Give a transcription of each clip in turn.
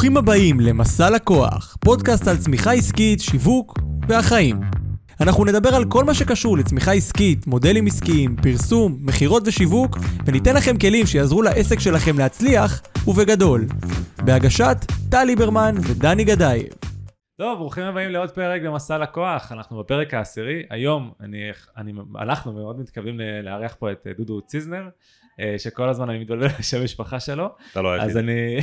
ברוכים הבאים למסע לקוח, פודקאסט על צמיחה עסקית, שיווק והחיים. אנחנו נדבר על כל מה שקשור לצמיחה עסקית, מודלים עסקיים, פרסום, מכירות ושיווק, וניתן לכם כלים שיעזרו לעסק שלכם להצליח, ובגדול. בהגשת טל ליברמן ודני גדייב. טוב, ברוכים הבאים לעוד פרק במסע לקוח, אנחנו בפרק העשירי, היום אני, אני, אנחנו מאוד מתכוונים לארח פה את דודו ציזנר, אה, שכל הזמן אני מתבלבל בשם המשפחה שלו. אתה לא היחיד. אז אני,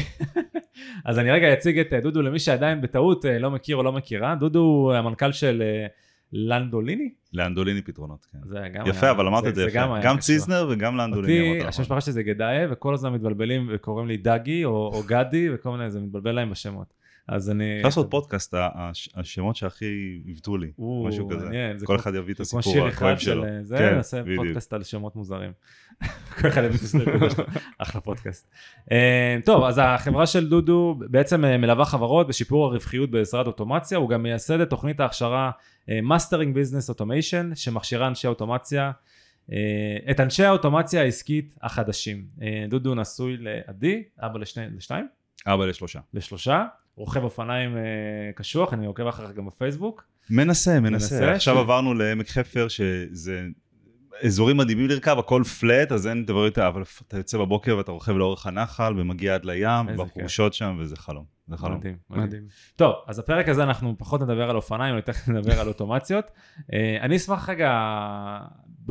אז אני רגע אציג את דודו למי שעדיין בטעות אה, לא מכיר או לא מכירה, דודו הוא המנכ"ל של אה, לנדוליני. לנדוליני פתרונות, כן. זה גם יפה, היה, אבל אמרת זה, את זה זה יפה. גם, גם. ציזנר וגם לנדוליני אותי, השם נכון. המשפחה שלי זה גדאייב, וכל הזמן מתבלבלים וקוראים לי דגי או, או גדי, וכל מיני, זה מתבלבל להם בשמות. אז אני... אפשר לעשות פודקאסט, השמות שהכי עיוותו לי, משהו כזה. כל אחד יביא את הסיפור הכואב של שלו. זה, נעשה. פודקאסט על שמות מוזרים. כל אחד יביא את הסיפור שלו. אחלה פודקאסט. אה, טוב, אז החברה של דודו בעצם אה, מלווה חברות בשיפור הרווחיות בעזרת אוטומציה, הוא גם מייסד את תוכנית ההכשרה אה, Mastering Business Automation, שמכשירה אנשי אוטומציה, את אנשי האוטומציה העסקית החדשים. דודו נשוי לעדי, אבא לשני, לשתיים? אבא לשלושה. לשלושה, רוכב אופניים אה, קשוח, אני עוקב אחריך גם בפייסבוק. מנסה, מנסה, מנסה. עכשיו ש- עברנו לעמק חפר, שזה אזורים מדהימים לרכב, הכל פלט, אז אין דבר יותר, אבל אתה יוצא בבוקר ואתה רוכב לאורך הנחל ומגיע עד לים, בחורשות שם, וזה חלום. חלום. מדהים, מדהים. טוב, אז הפרק הזה אנחנו פחות נדבר על אופניים, יותר נדבר על אוטומציות. אה, אני אשמח רגע,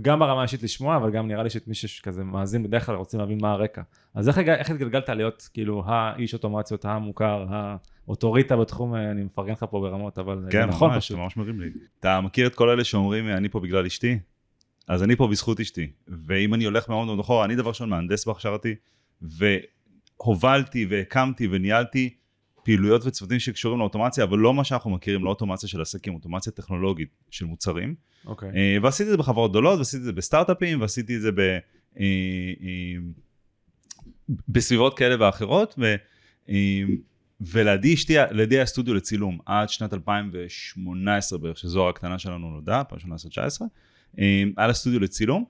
גם ברמה האישית לשמוע, אבל גם נראה לי שאת מי שכזה מאזין בדרך כלל רוצים להבין מה הרקע. אז איך, איך התגלגלת להיות כאילו האיש אוטומציות המוכר, האוטוריטה בתחום, אה, אני מפרגן לך פה ברמות, אבל זה כן, נכון ממש, פשוט. אתה ממש מרים לי. אתה מכיר את כל אלה שאומרים, אני פה בגלל אשתי? אז אני פה בזכות אשתי. ואם אני הולך מאוד מאוד אחורה, אני דבר ראשון מהנדס בהכשרתי, והובלתי והקמתי וניהלתי פעילויות וצוותים שקשורים לאוטומציה, אבל לא מה שאנחנו מכירים, לא אוטומציה של עסקים, אוטומציה טכנולוגית של מוצרים. אוקיי. אה, ועשיתי את זה בחברות גדולות, ועשיתי את זה בסטארט-אפים, ועשיתי את זה ב... אה, אה, בסביבות כאלה ואחרות, ו... ולידי אשתי, לידי היה סטודיו לצילום עד שנת 2018 בערך, שזו הקטנה שלנו נולדה, 2018-2019, אה, היה לה סטודיו לצילום,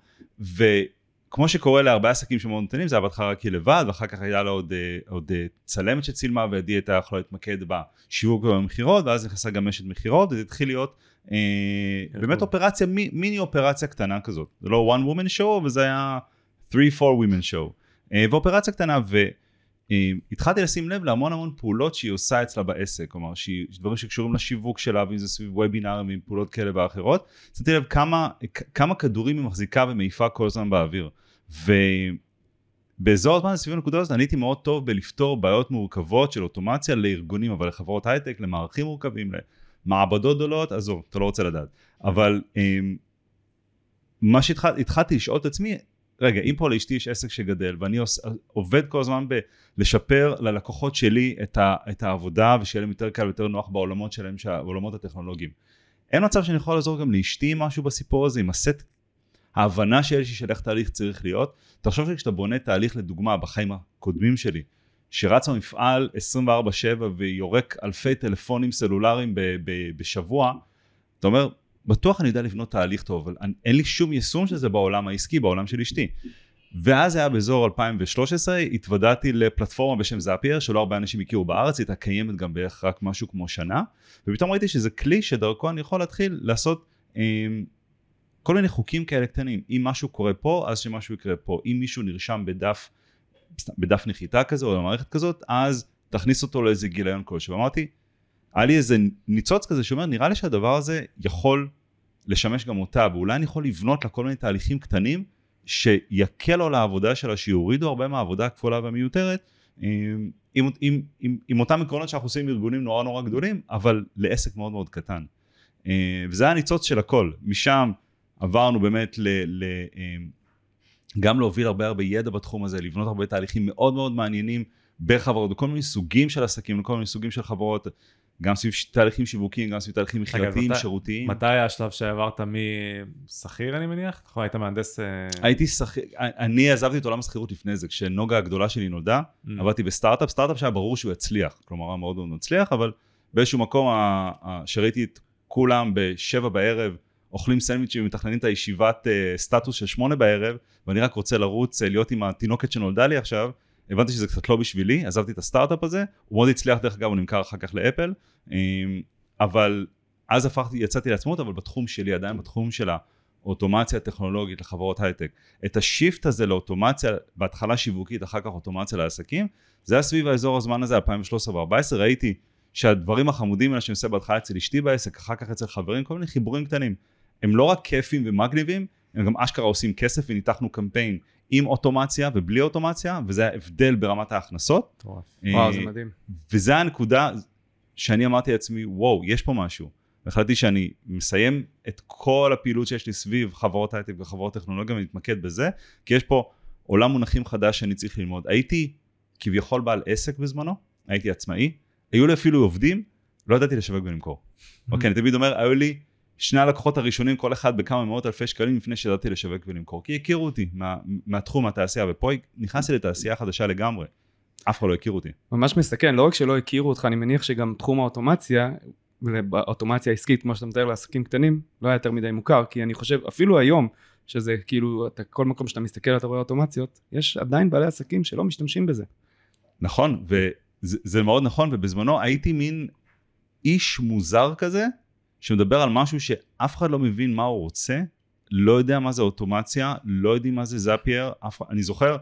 וכמו שקורה להרבה עסקים שמאוד נותנים, זה היה בהתחלה רק לבד, ואחר כך הייתה לה עוד, אה, עוד אה, צלמת שצילמה, ועדי הייתה יכולה להתמקד בשיווק ובמכירות, ואז נכנסה גם אשת מכירות, וזה התחיל להיות אה, באמת טוב. אופרציה, מי- מיני אופרציה קטנה כזאת. זה לא one woman show, אבל זה היה 3-4 women show. אה, ואופרציה קטנה, והתחלתי לשים לב להמון המון פעולות שהיא עושה אצלה בעסק, כלומר, שהיא, דברים שקשורים לשיווק שלה, ואם זה סביב וובינארים ועם פעולות כאלה ואחרות, שמתי לב כמה, כמה כדורים היא מחזיקה ומעיפה כל הזמן באוויר. ובאזור הזמן סביב הנקודה הזאת אני הייתי מאוד טוב בלפתור בעיות מורכבות של אוטומציה לארגונים, אבל לחברות הייטק, למערכים מורכבים, למעבדות גדולות, עזוב, אתה לא רוצה לדעת. אבל אמ, מה שהתחלתי לשאול את עצמי, רגע, אם פה לאשתי יש עסק שגדל ואני עובד כל הזמן בלשפר ללקוחות שלי את, ה, את העבודה ושיהיה להם יותר קל ויותר נוח בעולמות שלהם, בעולמות הטכנולוגיים. אין מצב שאני יכול לעזור גם לאשתי עם משהו בסיפור הזה, עם הסט, ההבנה שיש לי של איך תהליך צריך להיות. תחשוב שכשאתה בונה תהליך לדוגמה בחיים הקודמים שלי, שרץ במפעל 24/7 ויורק אלפי טלפונים סלולריים ב- ב- בשבוע, אתה אומר, בטוח אני יודע לבנות תהליך טוב, אבל אני- אין לי שום יישום של זה בעולם העסקי, בעולם של אשתי. ואז היה באזור 2013, התוודעתי לפלטפורמה בשם זאפייר, שלא הרבה אנשים הכירו בארץ, הייתה קיימת גם בערך רק משהו כמו שנה, ופתאום ראיתי שזה כלי שדרכו אני יכול להתחיל לעשות אה, כל מיני חוקים כאלה קטנים. אם משהו קורה פה, אז שמשהו יקרה פה. אם מישהו נרשם בדף, בדף נחיתה כזה או במערכת כזאת, אז תכניס אותו לאיזה גיליון כלשהו. אמרתי, היה לי איזה ניצוץ כזה שאומר, נראה לי שהדבר הזה יכול לשמש גם אותה, ואולי אני יכול לבנות לה כל מיני תהליכים קטנים שיקלו על העבודה שלה, שיורידו הרבה מהעבודה הכפולה והמיותרת, עם, עם, עם, עם, עם אותם עקרונות שאנחנו עושים עם ארגונים נורא נורא גדולים, אבל לעסק מאוד מאוד קטן. אה, וזה היה הניצוץ של הכל. משם עברנו באמת ל... ל אה, גם להוביל הרבה הרבה ידע בתחום הזה, לבנות הרבה תהליכים מאוד מאוד מעניינים בחברות, בכל מיני סוגים של עסקים, בכל מיני סוגים של חברות, גם סביב תהליכים שיווקיים, גם סביב תהליכים מכירתיים, שירותיים. מתי היה השלב שעברת משכיר אני מניח? נכון, היית מהנדס... אה, הייתי שכיר, אני עזבתי את עולם השכירות לפני זה, כשנוגה הגדולה שלי נולדה, Mm. עבדתי בסטארט-אפ, סטארט-אפ שהיה ברור שהוא יצליח, כלומר היה מאוד מאוד מצליח, אבל באיזשהו מקום שראיתי את כולם בשבע בערב, אוכלים סנדוויצ'ים ומתכננים את הישיבת אה, סטטוס של שמונה בערב, ואני רק רוצה לרוץ, אה, להיות עם התינוקת שנולדה לי עכשיו, הבנתי שזה קצת לא בשבילי, עזבתי את הסטארט-אפ הזה, הוא מאוד הצליח דרך אגב, הוא נמכר אחר כך לאפל, אה, אבל אז הפכתי, יצאתי לעצמאות, אבל בתחום שלי, עדיין בתחום של האוטומציה הטכנולוגית לחברות הייטק. את השיפט הזה לאוטומציה, בהתחלה שיווקית, אחר כך אוטומציה לעסקים, זה היה סביב האזור הזמן הזה, 2013 ו-2014, ראיתי שהדברים החמודים האלה שאני עושה בהתחלה אצל אשתי בעסק, אחר כך אצל חברים, כל מיני חיבורים קטנים. הם לא רק כיפים ומגניבים, הם גם אשכרה עושים כסף וניתחנו קמפיין עם אוטומציה ובלי אוטומציה, וזה ההבדל ברמת ההכנסות. וואו, זה מדהים. וזה הנקודה שאני אמרתי לעצמי, וואו, יש פה משהו. והחלטתי שאני מסיים את כל הפעילות שיש לי סביב חברות הייטק וחברות טכנולוגיה ומתמקד בזה, כי יש פה עולם מונחים חדש שאני צריך ללמוד. הייתי כביכול בעל עסק בזמנו, הייתי עצמאי, היו לי אפילו עובדים, לא ידעתי לשווק ולמכור. אוקיי, אני תמיד אומר, היו לי שני הלקוחות הראשונים, כל אחד בכמה מאות אלפי שקלים לפני שידעתי לשווק ולמכור, כי הכירו אותי מה, מהתחום, מהתעשייה, ופה נכנסתי לתעשייה חדשה לגמרי. אף אחד לא הכיר אותי. ממש מסתכן, לא רק שלא הכירו אותך, אני מניח שגם תחום האוטומציה, באוטומציה עסקית, כמו שאתה מתאר לעסקים קטנים, לא היה יותר מדי מוכר, כי אני חושב, אפילו היום, שזה כאילו, אתה, כל מקום שאתה מסתכל אתה רואה אוטומציות, יש עדיין בעלי עסקים שלא משתמשים בזה. נכון, וזה מאוד נכון, ובזמנו הייתי מין איש מוזר כזה, שמדבר על משהו שאף אחד לא מבין מה הוא רוצה, לא יודע מה זה אוטומציה, לא יודעים מה זה זאפייר, אף... אני זוכר,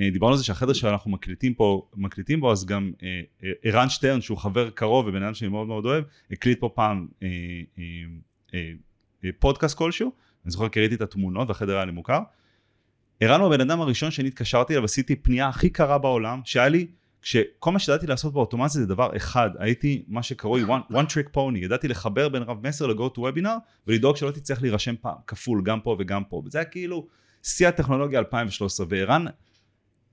אה, דיברנו על זה שהחדר שאנחנו מקליטים פה, מקליטים בו, אז גם אה, אה, ערן שטרן, שהוא חבר קרוב ובן אדם שאני מאוד מאוד אוהב, הקליט פה פעם אה, אה, אה, אה, פודקאסט כלשהו, אני זוכר כי ראיתי את התמונות והחדר היה לי מוכר. ערן הוא הבן אדם הראשון שאני התקשרתי אליו, עשיתי פנייה הכי קרה בעולם, שהיה לי כשכל מה שידעתי לעשות באוטומציה זה דבר אחד, הייתי מה שקרוי one, one trick pony, ידעתי לחבר בין רב מסר ל-go to webinar ולדאוג שלא תצטרך להירשם פעם כפול גם פה וגם פה, וזה היה כאילו שיא הטכנולוגיה 2013, וערן,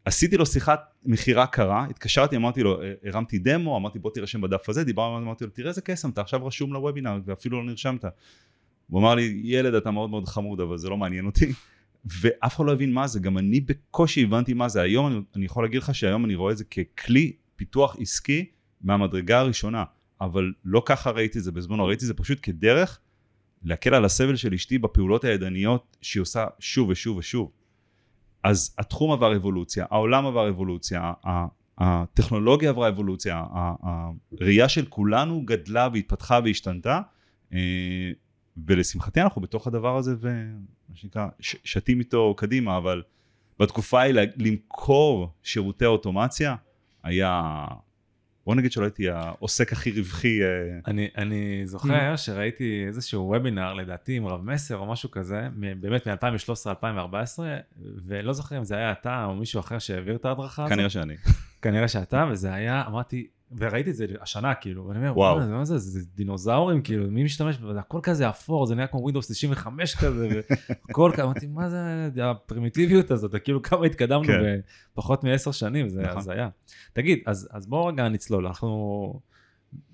עשיתי לו שיחת מכירה קרה, התקשרתי, אמרתי לו, הרמתי דמו, אמרתי בוא תירשם בדף הזה, דיברנו, אמרתי לו, תראה איזה קסם, אתה עכשיו רשום לוובינר ואפילו לא נרשמת. הוא אמר לי, ילד אתה מאוד מאוד חמוד, אבל זה לא מעניין אותי. ואף אחד לא הבין מה זה, גם אני בקושי הבנתי מה זה. היום אני, אני יכול להגיד לך שהיום אני רואה את זה ככלי פיתוח עסקי מהמדרגה הראשונה, אבל לא ככה ראיתי את זה בזמנו, ראיתי את זה פשוט כדרך להקל על הסבל של אשתי בפעולות הידניות שהיא עושה שוב ושוב ושוב. אז התחום עבר אבולוציה, העולם עבר אבולוציה, הטכנולוגיה עברה אבולוציה, הראייה של כולנו גדלה והתפתחה והשתנתה, אה, ולשמחתי אנחנו בתוך הדבר הזה ומה שנקרא ש- שתים איתו קדימה אבל בתקופה ההיא למכור שירותי אוטומציה היה בוא נגיד שלא הייתי העוסק הכי רווחי. אה, אני, אני זוכר mm. שראיתי איזשהו וובינר לדעתי עם רב מסר או משהו כזה, באמת מ-2013-2014, ולא זוכר אם זה היה אתה או מישהו אחר שהעביר את ההדרכה הזאת. כנראה שאני. כנראה שאתה, וזה היה, אמרתי, וראיתי את זה השנה כאילו, ואני אומר, וואו, מה זה, זה דינוזאורים כאילו, מי משתמש בזה, הכל כזה אפור, זה נראה כמו ווינדוס 95 כזה, והכל כזה, אמרתי, מה זה הפרימיטיביות הזאת, כאילו כמה התקדמנו כן. בפחות מעשר שנים, זה נכון. הזיה. תגיד, אז, אז בואו רגע נצלול, אנחנו...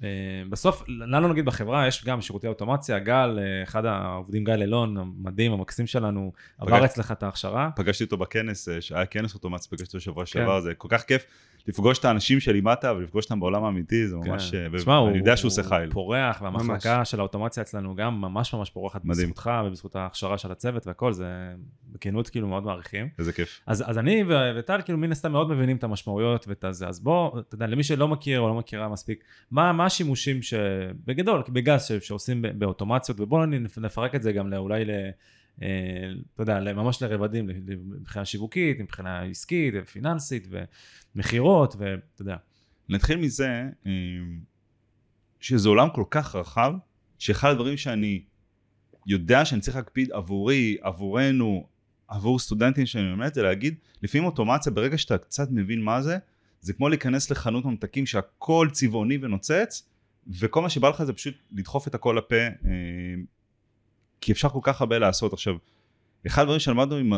אה, בסוף, לנו נגיד בחברה יש גם שירותי אוטומציה, גל, אה, אחד העובדים, גל אלון, המדהים, המקסים שלנו, עבר אצלך את ההכשרה. פגשתי אותו בכנס, אה, שהיה כנס אוטומציה, פגשתי אותו שבוע כן. שעבר, זה כל כך כיף. לפגוש את האנשים שלימדת ולפגוש אותם בעולם האמיתי, זה כן. ממש, שמה, ואני יודע שהוא עושה חייל. הוא פורח, והמחלקה של האוטומציה אצלנו גם ממש ממש פורחת מדהים. בזכותך ובזכות ההכשרה של הצוות והכל, זה בכנות כאילו מאוד מעריכים. איזה כיף. אז, אז אני וטל כאילו מן הסתם מאוד מבינים את המשמעויות ואת הזה, אז בוא, אתה יודע, למי שלא מכיר או לא מכירה מספיק, מה, מה השימושים שבגדול, בגז ש- שעושים באוטומציות, ובואו נפרק את זה גם אולי ל... אה, אתה יודע, ממש לרבדים, מבחינה שיווקית, מבחינה עסקית, פיננסית, ומכירות, ואתה יודע. נתחיל מזה אה, שזה עולם כל כך רחב, שאחד הדברים שאני יודע שאני צריך להקפיד עבורי, עבורנו, עבור סטודנטים שאני מלמד, זה להגיד, לפעמים אוטומציה, ברגע שאתה קצת מבין מה זה, זה כמו להיכנס לחנות ממתקים שהכל צבעוני ונוצץ, וכל מה שבא לך זה פשוט לדחוף את הכל לפה, אה, כי אפשר כל כך הרבה לעשות. עכשיו, אחד הדברים שלמדנו עם,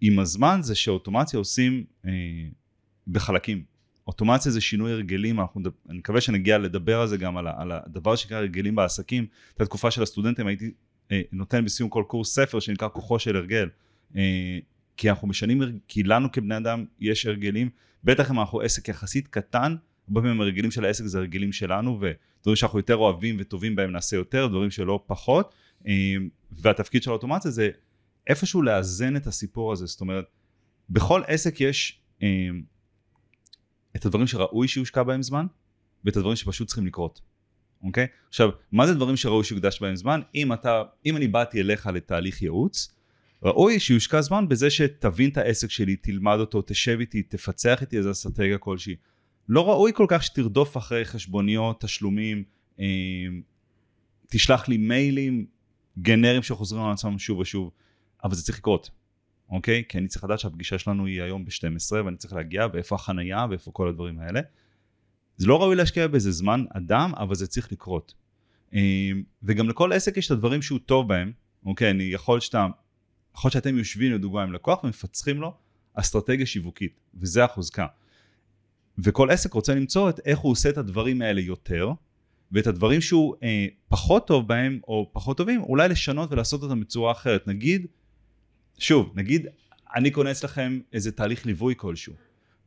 עם הזמן זה שאוטומציה עושים אה, בחלקים. אוטומציה זה שינוי הרגלים, אנחנו, אני מקווה שנגיע לדבר על זה גם, על, על הדבר שנקרא הרגלים בעסקים. את התקופה של הסטודנטים הייתי אה, נותן בסיום כל קורס ספר שנקרא כוחו של הרגל. אה, כי אנחנו משנים, כי לנו כבני אדם יש הרגלים, בטח אם אנחנו עסק יחסית קטן, הרבה פעמים הרגלים של העסק זה הרגלים שלנו, ודברים שאנחנו יותר אוהבים וטובים בהם נעשה יותר, דברים שלא פחות. אמ, והתפקיד של האוטומציה זה איפשהו לאזן את הסיפור הזה, זאת אומרת, בכל עסק יש אמ, את הדברים שראוי שיושקע בהם זמן, ואת הדברים שפשוט צריכים לקרות, אוקיי? עכשיו, מה זה דברים שראוי שיוקדש בהם זמן? אם אתה, אם אני באתי אליך לתהליך ייעוץ, ראוי שיושקע זמן בזה שתבין את העסק שלי, תלמד אותו, תשב איתי, תפצח איתי איזה אסטרטגיה כלשהי. לא ראוי כל כך שתרדוף אחרי חשבוניות, תשלומים, אה, תשלח לי מיילים גנריים שחוזרים על עצמם שוב ושוב, אבל זה צריך לקרות, אוקיי? כי אני צריך לדעת שהפגישה שלנו היא היום ב-12 ואני צריך להגיע ואיפה החנייה ואיפה כל הדברים האלה. זה לא ראוי להשקיע בזה זמן אדם, אבל זה צריך לקרות. אה, וגם לכל עסק יש את הדברים שהוא טוב בהם, אוקיי? אני יכול שאתה, יכול שאתם יושבים לדוגמה עם לקוח ומפצחים לו אסטרטגיה שיווקית, וזה החוזקה. וכל עסק רוצה למצוא את איך הוא עושה את הדברים האלה יותר, ואת הדברים שהוא אה, פחות טוב בהם, או פחות טובים, אולי לשנות ולעשות אותם בצורה אחרת. נגיד, שוב, נגיד אני קונה אצלכם איזה תהליך ליווי כלשהו,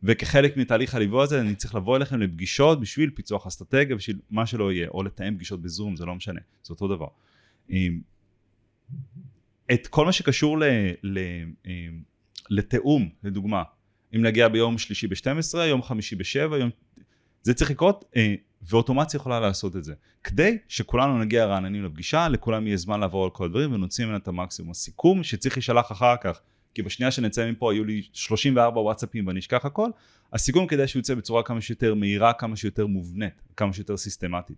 וכחלק מתהליך הליווי הזה אני צריך לבוא אליכם לפגישות בשביל פיצוח אסטרטגיה, בשביל מה שלא יהיה, או לתאם פגישות בזום, זה לא משנה, זה אותו דבר. את כל מה שקשור ל, ל, אה, לתיאום, לדוגמה, אם נגיע ביום שלישי ב-12, יום חמישי ב-7, יום... זה צריך לקרות, אה, ואוטומציה יכולה לעשות את זה. כדי שכולנו נגיע רעננים לפגישה, לכולם יהיה זמן לעבור על כל הדברים ונוציא ממנה את המקסימום. הסיכום שצריך להישלח אחר כך, כי בשנייה שנצא מפה היו לי 34 וואטסאפים ואני אשכח הכל, הסיכום כדי שהוא יצא בצורה כמה שיותר מהירה, כמה שיותר מובנית, כמה שיותר סיסטמטית.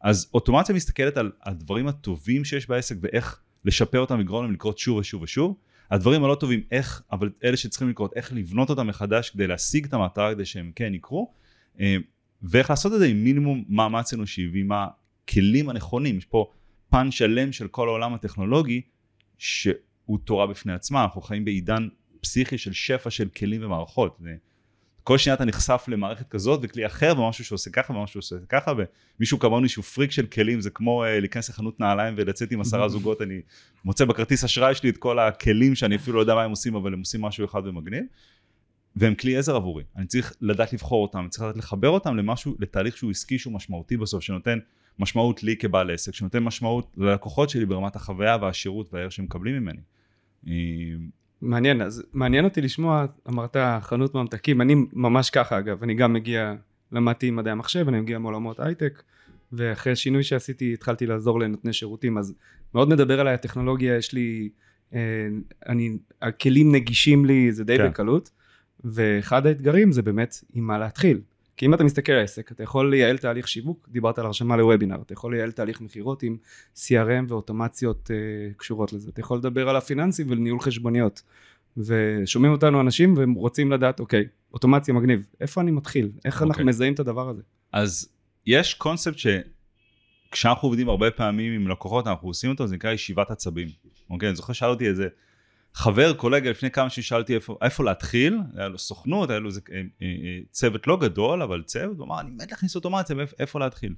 אז אוטומציה מסתכלת על הדברים הטובים שיש בעסק ואיך לשפר אותם ולגרום להם לקרות שוב ושוב ושוב. הדברים הלא טובים, איך, אבל אלה שצריכים לקרות, איך לבנות אותם מחדש כדי להשיג את המטרה כדי שהם כן יקרו, אה, ואיך לעשות את זה עם מינימום מאמץ אנושי ועם הכלים הנכונים. יש פה פן שלם של כל העולם הטכנולוגי, שהוא תורה בפני עצמה, אנחנו חיים בעידן פסיכי של שפע של כלים ומערכות. כל שנייה אתה נחשף למערכת כזאת וכלי אחר ומשהו שעושה ככה ומשהו שעושה ככה ומישהו כמוני שהוא פריק של כלים זה כמו uh, להיכנס לחנות נעליים ולצאת עם עשרה זוגות אני מוצא בכרטיס אשראי שלי את כל הכלים שאני אפילו לא יודע מה הם עושים אבל הם עושים משהו אחד ומגניב. והם כלי עזר עבורי. אני צריך לדעת לבחור אותם אני צריך לדעת לחבר אותם למשהו לתהליך שהוא עסקי שהוא משמעותי בסוף שנותן משמעות לי כבעל עסק שנותן משמעות ללקוחות שלי ברמת החוויה והשירות והערך שהם מקבלים ממני. אה, מעניין, אז מעניין אותי לשמוע, אמרת חנות ממתקים, אני ממש ככה אגב, אני גם מגיע, למדתי מדעי המחשב, אני מגיע מעולמות הייטק, ואחרי שינוי שעשיתי התחלתי לעזור לנותני שירותים, אז מאוד מדבר עליי הטכנולוגיה, יש לי, אה, אני, הכלים נגישים לי, זה די כן. בקלות, ואחד האתגרים זה באמת עם מה להתחיל. כי אם אתה מסתכל על עסק, אתה יכול לייעל תהליך שיווק, דיברת על הרשמה לוובינר, אתה יכול לייעל תהליך מכירות עם CRM ואוטומציות uh, קשורות לזה, אתה יכול לדבר על הפיננסים וניהול חשבוניות, ושומעים אותנו אנשים והם רוצים לדעת, אוקיי, אוטומציה מגניב, איפה אני מתחיל? איך אוקיי. אנחנו מזהים את הדבר הזה? אז יש קונספט שכשאנחנו עובדים הרבה פעמים עם לקוחות, אנחנו עושים אותו, זה נקרא ישיבת עצבים, אוקיי? אני זוכר שאל אותי איזה... חבר, קולגה, לפני כמה ששאלתי איפה, איפה להתחיל, היה לו סוכנות, היה לו איזה אה, אה, צוות לא גדול, אבל צוות, הוא אמר, אני מת להכניס אוטומציה, איפה להתחיל?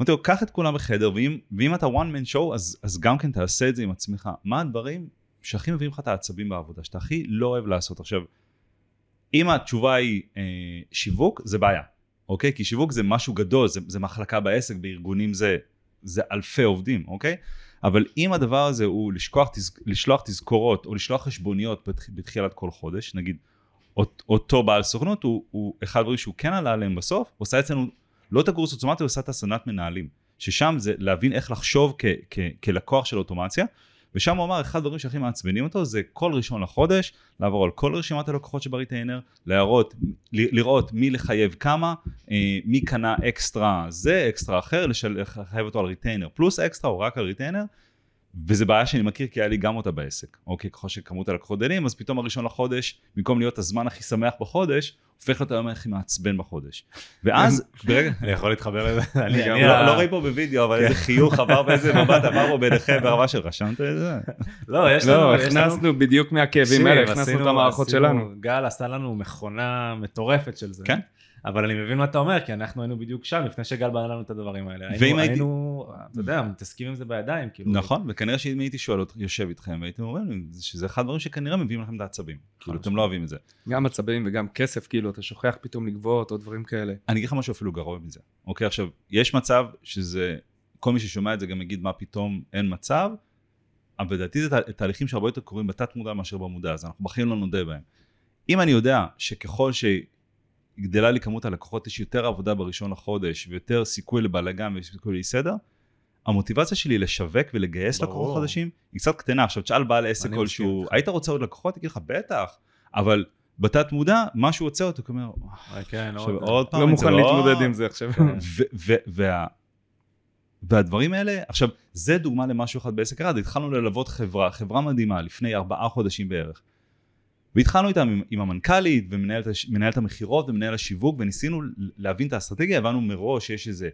אמרתי לו, קח את כולם בחדר, ואם, ואם אתה one man show, אז, אז גם כן תעשה את זה עם עצמך. מה הדברים שהכי מביאים לך את העצבים בעבודה, שאתה הכי לא אוהב לעשות? עכשיו, אם התשובה היא אה, שיווק, זה בעיה, אוקיי? כי שיווק זה משהו גדול, זה, זה מחלקה בעסק, בארגונים זה, זה אלפי עובדים, אוקיי? אבל אם הדבר הזה הוא לשכוח, לשלוח תזכורות או לשלוח חשבוניות בתחילת כל חודש, נגיד אותו בעל סוכנות הוא, הוא אחד הדברים שהוא כן עלה עליהם בסוף, הוא עושה אצלנו לא את הקורס אוטומציה, הוא עושה את הסדנת מנהלים, ששם זה להבין איך לחשוב כ, כ, כלקוח של אוטומציה, ושם הוא אמר אחד הדברים שהכי מעצבנים אותו זה כל ראשון לחודש לעבור על כל רשימת הלקוחות שב retainer, להראות, לראות מי לחייב כמה, אה, מי קנה אקסטרה זה, אקסטרה אחר, לחייב אותו על retainer פלוס אקסטרה או רק על retainer וזה בעיה שאני מכיר כי היה לי גם אותה בעסק, אוקיי, ככל שכמות הלקוחות גדלים, אז פתאום הראשון לחודש, במקום להיות הזמן הכי שמח בחודש, הופך להיות היום הכי מעצבן בחודש. ואז, ברגע, אני יכול להתחבר לזה, אני לא, לא רואה פה בווידאו, אבל איזה חיוך עבר באיזה מבט עבר פה ביניכם ברמה של רשמת את זה? לא, יש לנו, לא, הכנסנו בדיוק מהכאבים האלה, הכנסנו את המערכות שלנו. גל עשה לנו מכונה מטורפת של זה. כן. אבל אני מבין מה אתה אומר, כי אנחנו היינו בדיוק שם לפני שגל בנה לנו את הדברים האלה. היינו, הייתי... היינו, אתה יודע, מתעסקים עם זה בידיים, כאילו. נכון, וכנראה שאם הייתי שואל, יושב איתכם, והייתם אומרים שזה אחד הדברים שכנראה מביאים לכם את העצבים. כאילו, אתם לא אוהבים את זה. גם עצבים וגם כסף, כאילו, אתה שוכח פתאום לגבות או דברים כאלה. אני אגיד לך משהו אפילו גרוע מזה. אוקיי, עכשיו, יש מצב שזה, כל מי ששומע את זה גם יגיד מה פתאום אין מצב, אבל לדעתי זה תהליכים שהרבה יותר קורים בתת מודע מאשר במודע, אז אנחנו בחיים לא נודה בהם. אם אני יודע שככל ש... גדלה לי כמות הלקוחות, יש יותר עבודה בראשון לחודש, ויותר סיכוי לבלאגן וסיכוי לאי סדר, המוטיבציה שלי לשווק ולגייס ברור. לקוחות חדשים היא קצת קטנה. עכשיו תשאל בעל עסק אני כלשהו. היית רוצה עוד לקוחות? יגיד לך, בטח, אבל בתת מודע, משהו עוצר אותו, הוא אומר, כן, עכשיו עוד- עוד פעם, לא אני מוכן צריך- להתמודד עם זה עכשיו. כן. ו- ו- וה... והדברים האלה, עכשיו, זה דוגמה למשהו אחד בעסק אחד, התחלנו ללוות חברה, חברה מדהימה, לפני ארבעה חודשים בערך. והתחלנו איתם עם, עם המנכ"לית ומנהלת המכירות ומנהל השיווק, וניסינו להבין את האסטרטגיה, הבנו מראש שיש איזה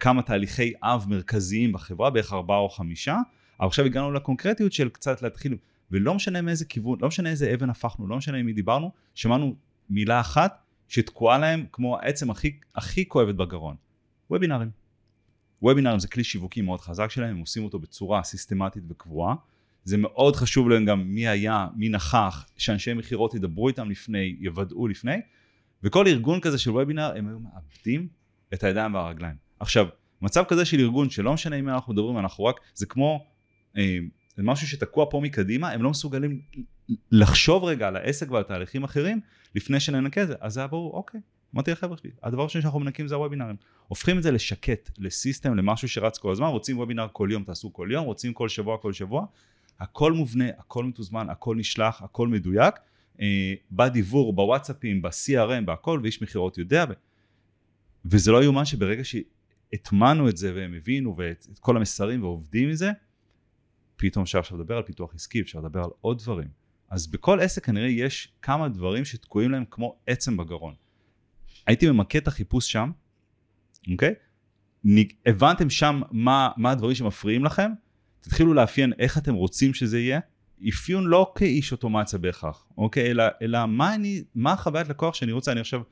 כמה תהליכי אב מרכזיים בחברה, בערך ארבעה או חמישה, אבל עכשיו הגענו לקונקרטיות של קצת להתחיל, ולא משנה מאיזה כיוון, לא משנה איזה אבן הפכנו, לא משנה עם מי דיברנו, שמענו מילה אחת שתקועה להם כמו העצם הכי, הכי כואבת בגרון, וובינארים. וובינארים זה כלי שיווקי מאוד חזק שלהם, הם עושים אותו בצורה סיסטמטית וקבועה. זה מאוד חשוב להם גם מי היה, מי נכח, שאנשי מכירות ידברו איתם לפני, יוודאו לפני, וכל ארגון כזה של וובינאר, הם היו מאבדים את הידיים והרגליים. עכשיו, מצב כזה של ארגון שלא משנה מי אנחנו מדברים, אנחנו רק, זה כמו, אה, זה משהו שתקוע פה מקדימה, הם לא מסוגלים לחשוב רגע על העסק ועל תהליכים אחרים, לפני שננקה את זה, אז זה היה ברור, אוקיי, אמרתי לחבר'ה שלי, הדבר הראשון שאנחנו מנקים זה הוובינארים. הופכים את זה לשקט, לסיסטם, למשהו שרץ כל הזמן, רוצים וובינאר כל יום, תעשו כל יום, רוצים כל שבוע, כל שבוע. הכל מובנה, הכל מתוזמן, הכל נשלח, הכל מדויק. אה, בדיבור, בוואטסאפים, ב-CRM, בהכל, ואיש מכירות יודע. ו... וזה לא יאומן שברגע שהטמענו את זה והם הבינו ואת את כל המסרים ועובדים מזה, פתאום אפשר עכשיו לדבר על פיתוח עסקי, אפשר לדבר על עוד דברים. אז בכל עסק כנראה יש כמה דברים שתקועים להם כמו עצם בגרון. הייתי ממקד את החיפוש שם, אוקיי? הבנתם שם מה, מה הדברים שמפריעים לכם, תתחילו לאפיין איך אתם רוצים שזה יהיה, אפיון לא כאיש אוטומציה בהכרח, אוקיי? אלא, אלא מה אני, מה החוויית לקוח שאני רוצה, אני עכשיו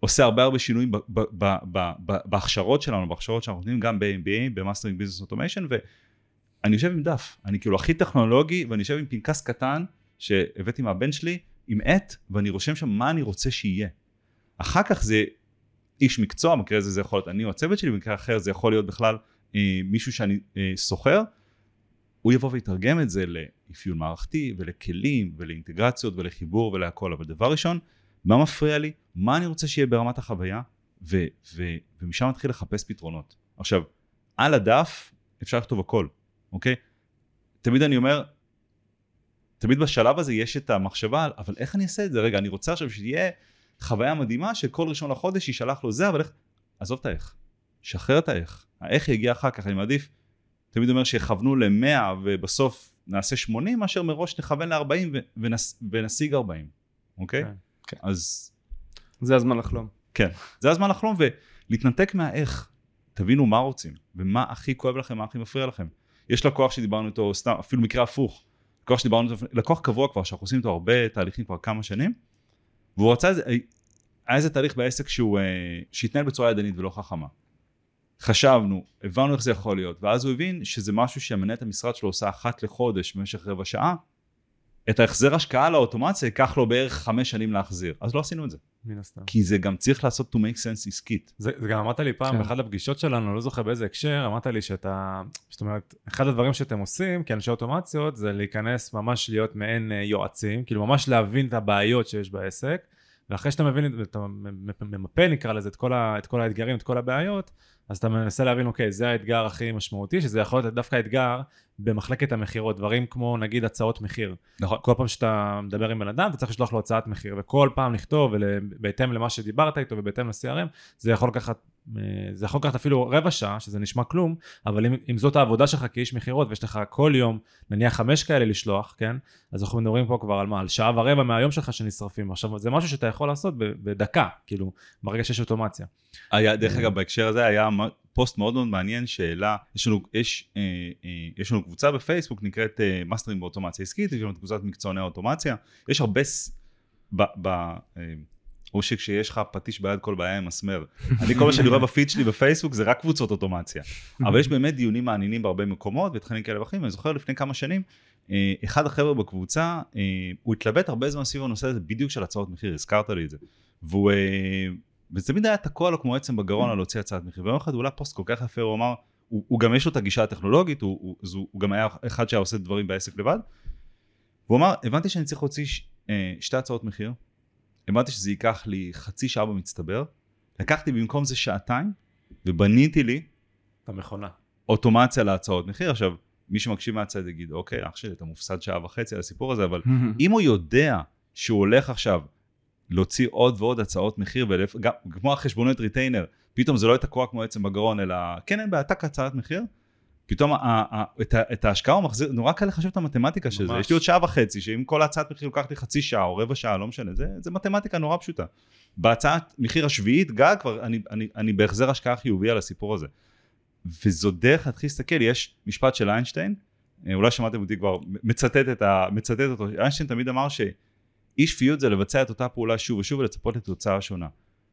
עושה הרבה הרבה שינויים ב, ב, ב, ב, ב, בהכשרות שלנו, בהכשרות שאנחנו נותנים גם ב-MBA, ב-Mastering Business Automation, ואני יושב עם דף, אני כאילו הכי טכנולוגי, ואני יושב עם פנקס קטן שהבאתי מהבן שלי, עם עט, ואני רושם שם מה אני רוצה שיהיה. אחר כך זה איש מקצוע, במקרה הזה זה יכול להיות אני או הצוות שלי, במקרה אחר זה יכול להיות בכלל אה, מישהו שאני אה, שוכר, הוא יבוא ויתרגם את זה לאפיון מערכתי ולכלים ולאינטגרציות ולחיבור ולהכל, אבל דבר ראשון, מה מפריע לי, מה אני רוצה שיהיה ברמת החוויה, ו- ו- ומשם נתחיל לחפש פתרונות. עכשיו, על הדף אפשר לכתוב הכל, אוקיי? תמיד אני אומר, תמיד בשלב הזה יש את המחשבה, אבל איך אני אעשה את זה? רגע, אני רוצה עכשיו שיהיה חוויה מדהימה שכל ראשון לחודש יישלח לו זה, אבל איך... עזוב את האיך. שחרר את האיך. האיך יגיע אחר כך, אני מעדיף, תמיד אומר שיכוונו ל-100 ובסוף נעשה 80, מאשר מראש נכוון ל-40 ו- ונס, ונשיג 40, אוקיי? כן. כן. אז זה הזמן לחלום. כן, זה הזמן לחלום ולהתנתק מהאיך. תבינו מה רוצים, ומה הכי כואב לכם, מה הכי מפריע לכם. יש לקוח שדיברנו איתו, סתם, אפילו מקרה הפוך. לקוח שדיברנו איתו, לקוח קבוע כבר, שאנחנו עושים איתו הרבה תהליכים כבר כמה שנים, והוא רצה, איזה- היה איזה תהליך בעסק שהוא, אה, שהתנהל בצורה ידנית ולא חכמה. חשבנו, הבנו איך זה יכול להיות, ואז הוא הבין שזה משהו שהמנהלת המשרד שלו עושה אחת לחודש במשך רבע שעה, את ההחזר השקעה לאוטומציה ייקח לו בערך חמש שנים להחזיר. אז לא עשינו את זה. מן הסתם. כי זה גם צריך לעשות to make sense עסקית. זה, זה גם אמרת לי פעם כן. באחת הפגישות שלנו, לא זוכר באיזה הקשר, אמרת לי שאתה, זאת אומרת, אחד הדברים שאתם עושים כאנשי אוטומציות זה להיכנס ממש להיות מעין אה, יועצים, כאילו ממש להבין את הבעיות שיש בעסק, ואחרי שאתה מבין, את- אתה ממפה נקרא לזה את כל, ה, את כל האתגרים, את כל הבעיות, אז אתה מנסה להבין, אוקיי, זה האתגר הכי משמעותי, שזה יכול להיות דווקא אתגר במחלקת המכירות, דברים כמו נגיד הצעות מחיר. נכון. כל פעם שאתה מדבר עם בן אדם, אתה צריך לשלוח לו הצעת מחיר, וכל פעם לכתוב, ובהתאם למה שדיברת איתו ובהתאם ל-CRM, זה יכול לקחת, זה יכול לקחת אפילו רבע שעה, שזה נשמע כלום, אבל אם, אם זאת העבודה שלך כאיש מכירות, ויש לך כל יום, נניח חמש כאלה לשלוח, כן? אז אנחנו מדברים פה כבר על מה? על שעה ורבע מהיום שלך שנשרפים. עכשיו, זה משהו שאתה יכול לעשות בדקה, כאילו, ברגע שיש אוטומציה. היה, דרך אגב, בהקשר הזה היה פוסט מאוד מאוד מעניין שהעלה, יש לנו, יש, אה, אה, יש לנו קבוצה בפייסבוק נקראת אה, מאסטרים באוטומציה עסקית, יש לנו את קבוצת מקצועני האוטומציה, יש הרבה, ב, ב, אה, או שכשיש לך פטיש ביד כל בעיה עם מסמר. אני כל מה שאני רואה בפיד שלי בפייסבוק זה רק קבוצות אוטומציה. אבל יש באמת דיונים מעניינים בהרבה מקומות ותכנים כאלה ואחרים, אני זוכר לפני כמה שנים, אה, אחד החבר'ה בקבוצה, אה, הוא התלבט הרבה זמן סביב הנושא הזה בדיוק של הצעות מחיר, הזכרת לי את זה. והוא, אה, וזה תמיד היה תקוע לו כמו עצם בגרון על להוציא הצעת מחיר. ויום אחד הוא עלה פוסט כל כך יפה, הוא אמר, הוא, הוא גם יש לו את הגישה הטכנולוגית, הוא, הוא, הוא, הוא גם היה אחד שהיה עושה דברים בעסק לבד. והוא אמר, הבנתי שאני צריך להוציא שתי הצעות מחיר, הבנתי שזה ייקח לי חצי שעה במצטבר, לקחתי במקום זה שעתיים, ובניתי לי את המכונה. אוטומציה להצעות מחיר. עכשיו, מי שמקשיב מהצד יגיד, אוקיי, אח שלי, אתה מופסד שעה וחצי על הסיפור הזה, אבל אם הוא יודע שהוא הולך עכשיו להוציא עוד ועוד הצעות מחיר, ולפ... גם, כמו החשבונות ריטיינר, פתאום זה לא תקוע כמו עצם בגרון, אלא כן, אין בעיה, טק הצעת מחיר, פתאום ה- ה- ה- את, ה- את ההשקעה הוא מחזיר, נורא קל לחשב את המתמטיקה של זה. יש לי עוד שעה וחצי, שאם כל הצעת מחיר לוקחת לי חצי שעה או רבע שעה, לא משנה, זה, זה מתמטיקה נורא פשוטה. בהצעת מחיר השביעית גג, כבר אני, אני, אני בהחזר השקעה חיובי על הסיפור הזה. וזו דרך להתחיל להסתכל, יש משפט של איינשטיין, אה, אולי שמעתם אותי כבר מצטט, את ה, מצטט אותו, איינשטיין תמיד אמר שאי שפיות זה לבצע את אותה פעולה שוב ושוב ולצפות לתוצאה שונה.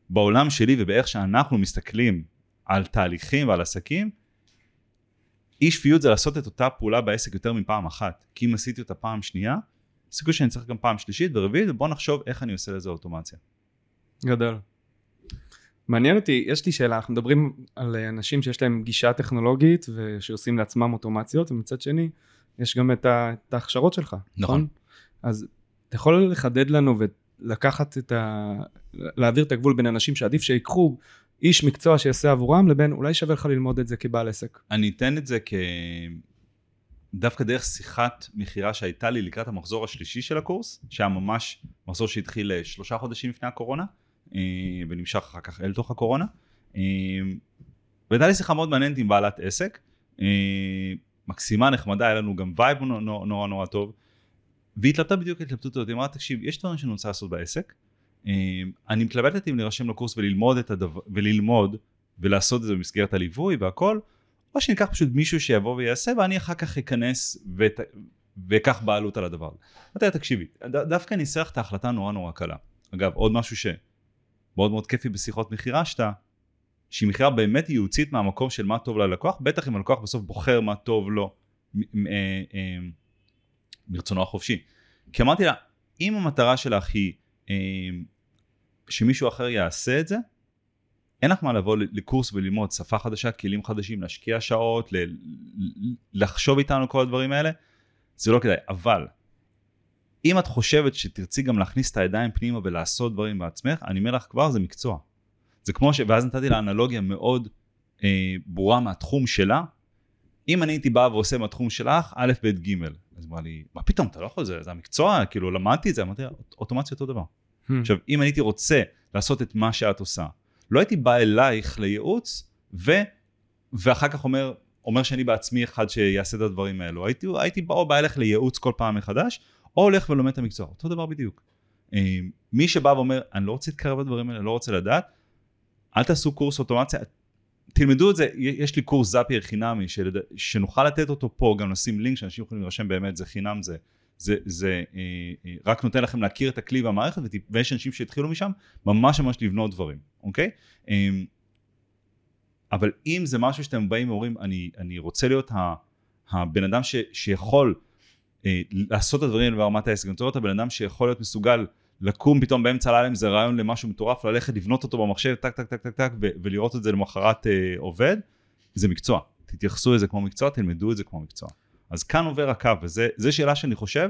בעולם שלי ובאיך שאנחנו מסתכלים על תהליכים ועל עסקים, אי שפיות זה לעשות את אותה פעולה בעסק יותר מפעם אחת. כי אם עשיתי אותה פעם שנייה, סיכוי שאני צריך גם פעם שלישית ורביעית, ובוא נחשוב איך אני עושה לזה אוטומציה. גדול. מעניין אותי, יש לי שאלה, אנחנו מדברים על אנשים שיש להם גישה טכנולוגית ושעושים לעצמם אוטומציות, ומצד שני, יש גם את, ה, את ההכשרות שלך, נכון. אז אתה יכול לחדד לנו ולקחת את ה... להעביר את הגבול בין אנשים שעדיף שיקחו איש מקצוע שיעשה עבורם, לבין אולי שווה לך ללמוד את זה כבעל עסק. אני אתן את זה כ... דווקא דרך שיחת מכירה שהייתה לי לקראת המחזור השלישי של הקורס, שהיה ממש מחזור שהתחיל אה, שלושה חודשים לפני הקורונה, אה, ונמשך אחר כך אל תוך הקורונה. אה, והייתה לי שיחה מאוד מעניינת עם בעלת עסק, מקסימה, נחמדה, היה לנו גם vibe נורא נורא, נורא, טוב, והיא התלבטה בדיוק ההתלבטות הזאת, היא אמרה, תקשיב, יש דברים שאני רוצה לעשות בעסק, אני מתלבטת אם להירשם לקורס וללמוד את הדבר, וללמוד ולעשות את זה במסגרת הליווי והכל, או שניקח פשוט מישהו שיבוא ויעשה ואני אחר כך אכנס ות... ואקח בעלות על הדבר. אמרתי לה, תקשיבי, ד... דווקא ניסח את ההחלטה נורא נורא קלה. אגב, עוד משהו שמאוד מאוד כיפי בשיחות מכירה שאתה, שהיא מכירה באמת ייעוצית מהמקום של מה טוב ללקוח, בטח אם הלקוח בסוף בוחר מה טוב לו אה, אה, מרצונו החופשי. כי אמרתי לה, אם המטרה שלך היא אה, שמישהו אחר יעשה את זה, אין לך מה לבוא לקורס וללמוד שפה חדשה, כלים חדשים, להשקיע שעות, ל- לחשוב איתנו כל הדברים האלה, זה לא כדאי. אבל, אם את חושבת שתרצי גם להכניס את הידיים פנימה ולעשות דברים בעצמך, אני אומר לך כבר, זה מקצוע. זה כמו ש... ואז נתתי לה אנלוגיה מאוד אה, ברורה מהתחום שלה. אם אני הייתי בא ועושה מהתחום שלך, א', ב', ג', אז אמרה לי, מה פתאום, אתה לא יכול, זה, זה המקצוע, כאילו למדתי את זה, אמרתי לה, אוטומציה אותו דבר. עכשיו, אם הייתי רוצה לעשות את מה שאת עושה, לא הייתי בא אלייך לייעוץ, ו... ואחר כך אומר, אומר שאני בעצמי אחד שיעשה את הדברים האלו. הייתי, הייתי בא, או בא אליך לייעוץ כל פעם מחדש, או הולך ולומד את המקצוע, אותו דבר בדיוק. אה, מי שבא ואומר, אני לא רוצה להתקרב לדברים האלה, לא רוצה לדעת, אל תעשו קורס אוטומציה, תלמדו את זה, יש לי קורס זאפייר חינמי. שנוכל לתת אותו פה, גם נשים לינק שאנשים יכולים להירשם באמת, זה חינם, זה, זה, זה אה, אה, רק נותן לכם להכיר את הכלי והמערכת. ויש אנשים שהתחילו משם, ממש ממש לבנות דברים, אוקיי? אה, אבל אם זה משהו שאתם באים ואומרים, אני, אני רוצה להיות הבן אדם ש, שיכול אה, לעשות את הדברים ברמת העסק, אני רוצה להיות הבן אדם שיכול להיות מסוגל לקום פתאום באמצע הלילה עם זה רעיון למשהו מטורף, ללכת לבנות אותו במחשב, טק טק טק טק טק, ולראות את זה למחרת אה, עובד, זה מקצוע. תתייחסו לזה כמו מקצוע, תלמדו את זה כמו מקצוע. אז כאן עובר הקו, וזו שאלה שאני חושב,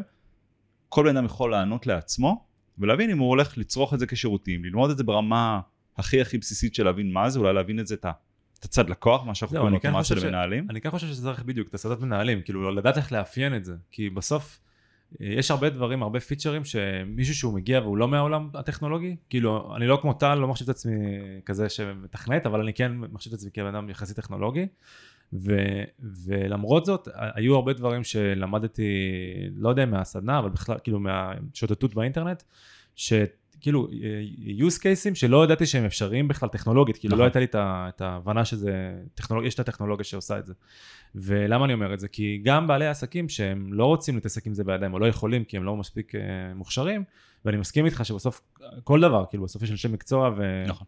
כל בן אדם יכול לענות לעצמו, ולהבין אם הוא הולך לצרוך את זה כשירותים, ללמוד את זה ברמה הכי הכי בסיסית של להבין מה זה, אולי להבין את זה, את ה- את הצד לקוח, מה שאנחנו זהו, קוראים אני כן אוטומציה חושב ש- למנהלים. אני כן חושב שזה צריך בדיוק את הסדנת מנהלים, כאילו לדעת איך לאפיין את זה, כי בסוף אה, יש הרבה דברים, הרבה פיצ'רים שמישהו שהוא מגיע והוא לא מהעולם הטכנולוגי, כאילו אני לא כמו טל, לא מחשיב את עצמי כזה שמתכנת, אבל אני כן מחשיב את עצמי כבן אדם יחסית טכנולוגי, ו, ולמרות זאת היו הרבה דברים שלמדתי, לא יודע מהסדנה, אבל בכלל כאילו מהשוטטות באינטרנט, שכאילו use cases שלא ידעתי שהם אפשריים בכלל טכנולוגית, כאילו נכון. לא הייתה לי את ההבנה שזה, טכנולוג... יש את הטכנולוגיה שעושה את זה. ולמה אני אומר את זה? כי גם בעלי עסקים שהם לא רוצים להתעסק עם זה בידיים, או לא יכולים כי הם לא מספיק אה, מוכשרים, ואני מסכים איתך שבסוף כל דבר, כאילו בסוף יש אנשי מקצוע ו... נכון.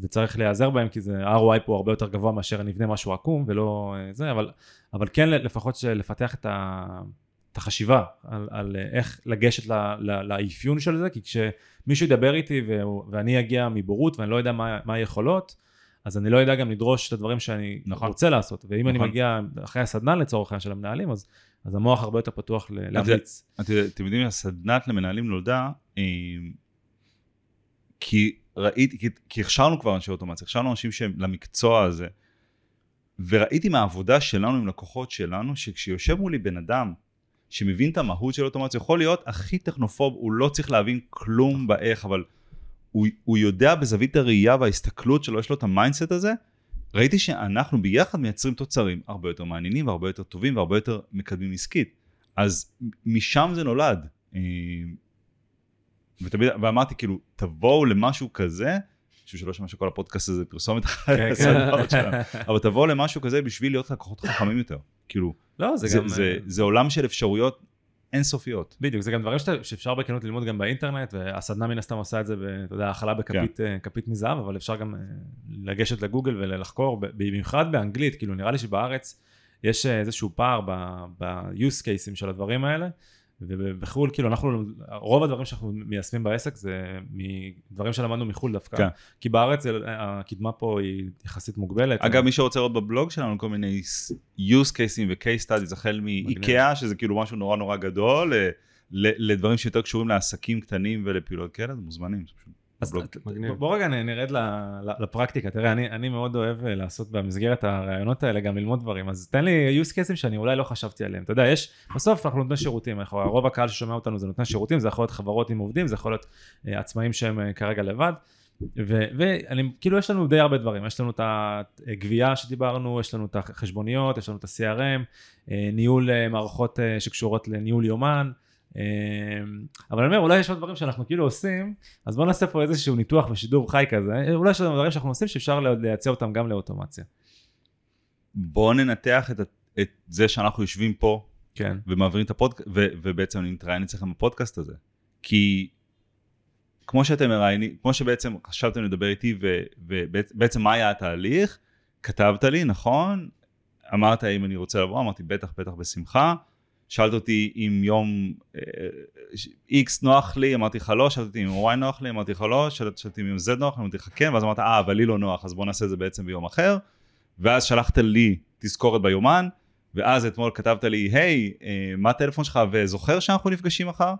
וצריך להיעזר בהם כי זה ה-ROI פה הרבה יותר גבוה מאשר נבנה משהו עקום ולא אה, זה, אבל, אבל כן לפחות לפתח את, ה, את החשיבה על, על איך לגשת ל, ל, לאפיון של זה, כי כשמישהו ידבר איתי ו, ואני אגיע מבורות ואני לא יודע מה, מה היכולות, אז אני לא יודע גם לדרוש את הדברים שאני נכון. רוצה לעשות, ואם אני נכון. מגיע אחרי הסדנה לצורך העניין של המנהלים, אז, אז המוח הרבה יותר פתוח להמליץ. את- אתם יודעים, הסדנת למנהלים נולדה, אה, כי ראיתי, כי, כי הכשרנו כבר אנשי אוטומציה, הכשרנו אנשים שהם למקצוע הזה, וראיתי מהעבודה שלנו עם לקוחות שלנו, שכשיושב מולי בן אדם שמבין את המהות של אוטומציה, יכול להיות הכי טכנופוב, הוא לא צריך להבין כלום באיך, אבל הוא, הוא יודע בזווית הראייה וההסתכלות שלו, יש לו את ה mindset הזה, ראיתי שאנחנו ביחד מייצרים תוצרים הרבה יותר מעניינים והרבה יותר טובים והרבה יותר מקדמים עסקית. אז משם זה נולד. אה, ותמיד, ואמרתי כאילו, תבואו למשהו כזה, בשביל שלא ישמע שכל הפודקאסט הזה פרסומת אחת כן, שלנו, אבל תבואו למשהו כזה בשביל להיות לקוחות חכמים יותר. כאילו, לא, זה זה, גם... זה, אה, זה עולם של אפשרויות אינסופיות. בדיוק, זה גם דברים שאתה- שאפשר בכנות ללמוד גם באינטרנט, והסדנה מן הסתם עושה את זה, ב- אתה יודע, האכלה בכפית אה, כפית מזהב, אבל אפשר גם אה, לגשת לגוגל ולחקור, במיוחד באנגלית, כאילו נראה לי שבארץ יש אה, איזשהו פער ב-use cases של הדברים האלה, ובחו"ל, כאילו אנחנו, רוב הדברים שאנחנו מיישמים בעסק זה מדברים שלמדנו מחו"ל דווקא, כן. כי בארץ זה- הקדמה פה היא יחסית מוגבלת. אגב, מי שרוצה לראות בבלוג שלנו כל מיני use cases ו-case studies, החל מאיקאה, שזה כאילו משהו נורא נורא גדול, ל- לדברים שיותר קשורים לעסקים קטנים ולפעילות כאלה, מוזמנים. זה פשוט אז. בוא רגע נרד לפרקטיקה, תראה, אני, אני מאוד אוהב אה, לעשות במסגרת הרעיונות האלה גם ללמוד דברים, אז תן לי use cases שאני אולי לא חשבתי עליהם. אתה יודע, יש, בסוף אנחנו נותני שירותים, אנחנו- רוב הקהל ששומע אותנו זה נותני שירותים, זה יכול להיות חברות עם עובדים, זה יכול להיות אה, עצמאים שהם אה, כרגע לבד, ו- ואני, כאילו יש לנו די הרבה דברים, יש לנו את הגבייה שדיברנו, יש לנו את החשבוניות, יש לנו את ה-CRM, אה, ניהול אה, מערכות אה, שקשורות לניהול יומן, אבל אני אומר, אולי יש עוד דברים שאנחנו כאילו עושים, אז בואו נעשה פה איזשהו ניתוח בשידור חי כזה, אולי יש לנו דברים שאנחנו עושים שאפשר לייצא אותם גם לאוטומציה. בואו ננתח את, את זה שאנחנו יושבים פה כן. ומעבירים את הפודקאסט, ובעצם אני מתראיין אצלכם בפודקאסט הזה. כי כמו שאתם מראיינים, כמו שבעצם חשבתם לדבר איתי, ובעצם מה היה התהליך, כתבת לי, נכון? אמרת אם אני רוצה לבוא, אמרתי בטח, בטח בשמחה. שאלת אותי אם יום אה, X נוח לי, אמרתי לך לא, שאלת אותי אם Y נוח לי, אמרתי לך לא, שאלת אותי אם Z נוח לי, אמרתי לך כן, ואז אמרת, אה, אבל לי לא נוח, אז בוא נעשה את זה בעצם ביום אחר. ואז שלחת לי תזכורת ביומן, ואז אתמול כתבת לי, היי, אה, מה הטלפון שלך, וזוכר שאנחנו נפגשים מחר?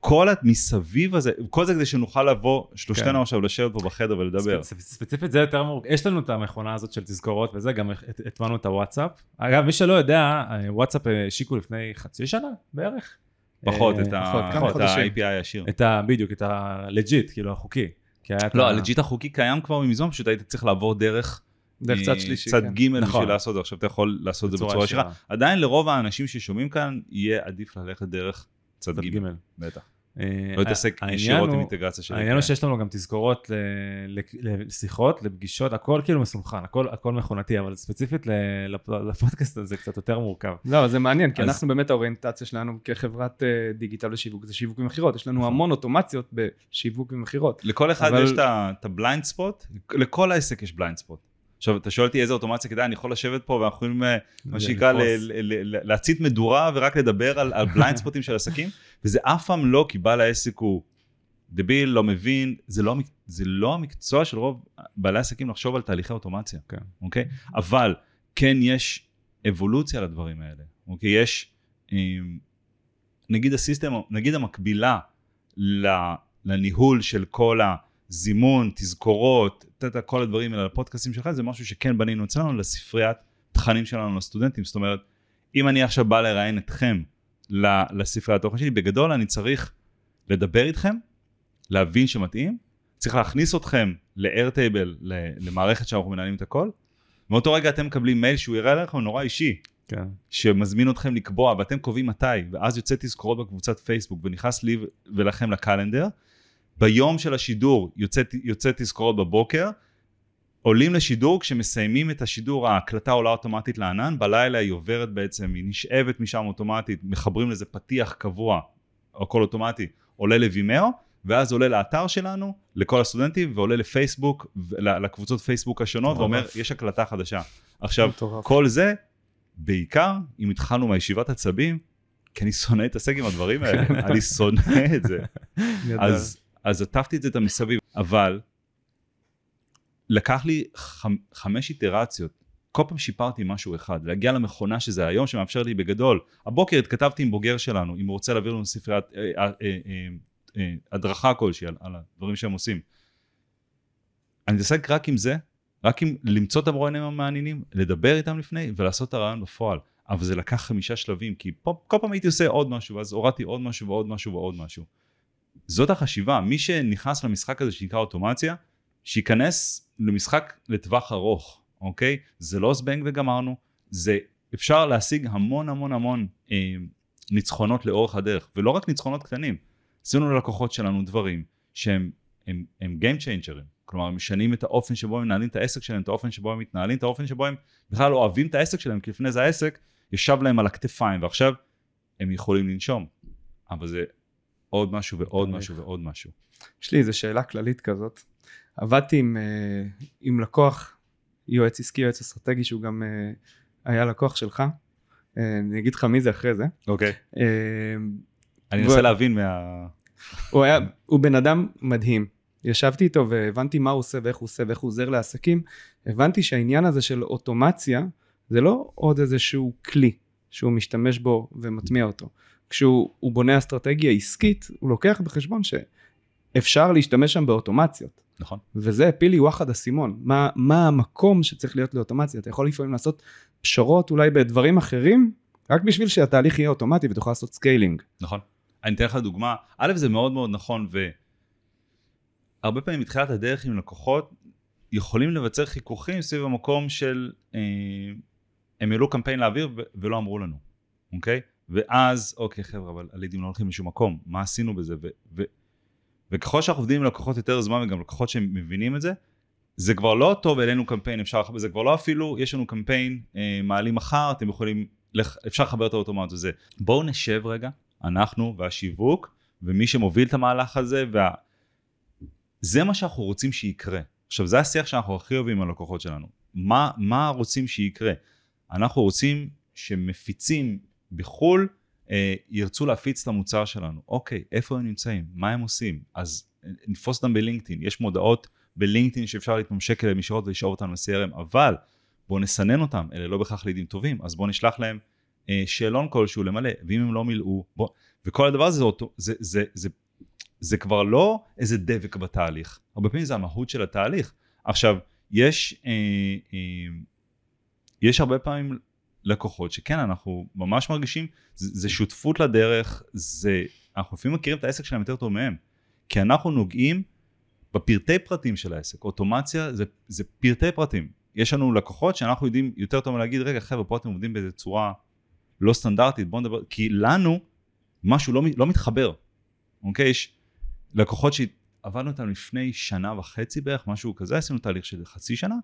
כל המסביב הזה, כל זה כדי שנוכל לבוא, שלושתנו כן. עכשיו לשבת פה בחדר ולדבר. ספ- ספציפית זה יותר מורכב, יש לנו את המכונה הזאת של תזכורות וזה, גם הט- הטמענו את הוואטסאפ. אגב, מי שלא יודע, אה, וואטסאפ השיקו לפני חצי שנה בערך. פחות, אה, את. ה-API הישיר. את ה... בדיוק, את ה legit, כאילו החוקי. לא, ה- ה legit החוקי קיים כבר מזמן, פשוט היית צריך לעבור דרך דרך אה, צד שלישי. צד כן. ג' נכון. בשביל לעשות את זה, עכשיו אתה יכול לעשות את זה בצורה. ישירה. עדיין לרוב האנשים ששומעים כאן, יהיה עדיף ללכת דרך צד ג'. בטח. אה, לא העניין ישירות עם אינטגרציה של העניין הוא. שיש לנו גם תזכורות ל- ל- לשיחות, לפגישות, הכל כאילו מסונכרן, הכל, הכל מכונתי, אבל ספציפית לפודקאסט הזה קצת יותר מורכב. לא, זה מעניין, כי אנחנו באמת האוריינטציה שלנו כחברת אה, דיגיטל ושיווק זה שיווק ומכירות, יש לנו נכון. המון אוטומציות בשיווק ומכירות. לכל אחד יש את ה blind spot, לכל העסק יש blind spot. עכשיו, אתה שואל אותי איזה אוטומציה כדאי, אני יכול לשבת פה ואנחנו יכולים, אה, מה שנקרא, להצית מדורה ורק לדבר על, על בליינד ספוטים של עסקים, וזה אף פעם לא, כי בעל העסק הוא דביל, לא מבין, זה לא, זה לא המקצוע של רוב בעלי עסקים לחשוב על תהליכי אוטומציה, כן. אוקיי? אבל כן יש אבולוציה לדברים האלה, אוקיי? יש, אה, נגיד הסיסטם, נגיד המקבילה לניהול של כל הזימון, תזכורות, יודע, כל הדברים האלה, הפודקאסטים שלך, זה משהו שכן בנינו אצלנו לספריית תכנים שלנו לסטודנטים. זאת אומרת, אם אני עכשיו בא לראיין אתכם לספריית התוכן שלי, בגדול אני צריך לדבר איתכם, להבין שמתאים, צריך להכניס אתכם ל-Airtable, למערכת שאנחנו מנהלים את הכל. מאותו רגע אתם מקבלים מייל שהוא יראה לכם נורא אישי, כן. שמזמין אתכם לקבוע ואתם קובעים מתי ואז יוצא תזכורות בקבוצת פייסבוק ונכנס לי ולכם לקלנדר. ביום של השידור יוצא, יוצא תזכורות בבוקר, עולים לשידור כשמסיימים את השידור ההקלטה עולה אוטומטית לענן, בלילה היא עוברת בעצם, היא נשאבת משם אוטומטית, מחברים לזה פתיח קבוע, הכל אוטומטי, עולה לווימאו, ואז עולה לאתר שלנו, לכל הסטודנטים, ועולה לפייסבוק, לקבוצות פייסבוק השונות. ואומר יש הקלטה חדשה. עכשיו. כל זה, בעיקר אם התחלנו מהישיבת עצבים, כי אני שונא להתעסק עם הדברים האלה, אני שונא את זה. אז, אז עטפתי את זה את המסביב, אבל לקח לי חמ, חמש איטרציות, כל פעם שיפרתי משהו אחד, להגיע למכונה שזה היום שמאפשר לי בגדול. הבוקר התכתבתי עם בוגר שלנו, אם הוא רוצה להעביר לנו ספריית, אה, אה, אה, אה, הדרכה כלשהי על, על הדברים שהם עושים. אני מתעסק רק עם זה, רק עם למצוא את המרואיינים המעניינים, לדבר איתם לפני ולעשות את הרעיון בפועל. אבל זה לקח חמישה שלבים, כי פה, כל פעם הייתי עושה עוד משהו, ואז הורדתי עוד משהו ועוד משהו ועוד משהו. זאת החשיבה, מי שנכנס למשחק הזה שנקרא אוטומציה, שייכנס למשחק לטווח ארוך, אוקיי? זה לא זבנג וגמרנו, זה אפשר להשיג המון המון המון אה, ניצחונות לאורך הדרך, ולא רק ניצחונות קטנים. עשינו ללקוחות שלנו דברים שהם הם, הם Game Changer'ים, כלומר הם משנים את האופן שבו הם מנהלים את העסק שלהם, את האופן שבו הם מתנהלים, את האופן שבו הם בכלל אוהבים את העסק שלהם, כי לפני זה העסק ישב להם על הכתפיים, ועכשיו הם יכולים לנשום. אבל זה עוד משהו ועוד משהו ועוד משהו. יש לי איזו שאלה כללית כזאת. עבדתי עם, אה, עם לקוח, יועץ עסקי, יועץ אסטרטגי, שהוא גם אה, היה לקוח שלך. אה, אני אגיד לך מי זה אחרי זה. אוקיי. אני מנסה להבין מה... הוא היה, הוא בן אדם מדהים. ישבתי איתו והבנתי מה הוא עושה ואיך הוא עושה ואיך הוא עוזר לעסקים. הבנתי שהעניין הזה של אוטומציה זה לא עוד איזשהו כלי שהוא משתמש בו ומטמיע אותו. כשהוא הוא בונה אסטרטגיה עסקית, הוא לוקח בחשבון שאפשר להשתמש שם באוטומציות. נכון. וזה הפיל לי וואחד אסימון. מה, מה המקום שצריך להיות לאוטומציה? אתה יכול לפעמים לעשות פשרות אולי בדברים אחרים, רק בשביל שהתהליך יהיה אוטומטי ותוכל לעשות scaling. נכון. אני אתן לך דוגמה, א' זה מאוד מאוד נכון, והרבה פעמים מתחילת הדרך עם לקוחות יכולים לבצר חיכוכים סביב המקום של אה, הם העלו קמפיין לאוויר ולא אמרו לנו, אוקיי? ואז, אוקיי חבר'ה, אבל הלידים לא הולכים לשום מקום, מה עשינו בזה? ו- ו- וככל שאנחנו עובדים עם לקוחות יותר זמן וגם לקוחות שמבינים את זה, זה כבר לא טוב העלינו קמפיין, אפשר לחבר, זה כבר לא אפילו, יש לנו קמפיין, אה, מעלים מחר, אתם יכולים, לח, אפשר לחבר את האוטומט הזה. בואו נשב רגע, אנחנו והשיווק, ומי שמוביל את המהלך הזה, וה... זה מה שאנחנו רוצים שיקרה. עכשיו, זה השיח שאנחנו הכי אוהבים עם הלקוחות שלנו. מה, מה רוצים שיקרה? אנחנו רוצים שמפיצים בחו"ל אה, ירצו להפיץ את המוצר שלנו. אוקיי, איפה הם נמצאים? מה הם עושים? אז אה, נתפוס אותם בלינקדאין. יש מודעות בלינקדאין שאפשר להתממשק אליהם ישירות ולשאוב אותם ל-CRM, אבל בואו נסנן אותם, אלה לא בהכרח לידים טובים, אז בואו נשלח להם אה, שאלון כלשהו למלא, ואם הם לא מילאו, בוא, וכל הדבר הזה, זה, אותו- זה, זה, זה, זה כבר לא איזה דבק בתהליך, הרבה פעמים זה המהות של התהליך. עכשיו, יש, אה, אה, יש הרבה פעמים לקוחות שכן, אנחנו ממש מרגישים, זה, זה שותפות לדרך, זה, אנחנו לפעמים מכירים את העסק שלהם יותר טוב מהם, כי אנחנו נוגעים בפרטי פרטים של העסק, אוטומציה זה, זה פרטי פרטים. יש לנו לקוחות שאנחנו יודעים יותר טוב להגיד, רגע חבר'ה, פה אתם עובדים באיזה צורה לא סטנדרטית, בואו נדבר, כי לנו משהו לא, לא מתחבר, אוקיי? יש לקוחות שעבדנו איתם לפני שנה וחצי בערך, משהו כזה, עשינו תהליך של חצי שנה,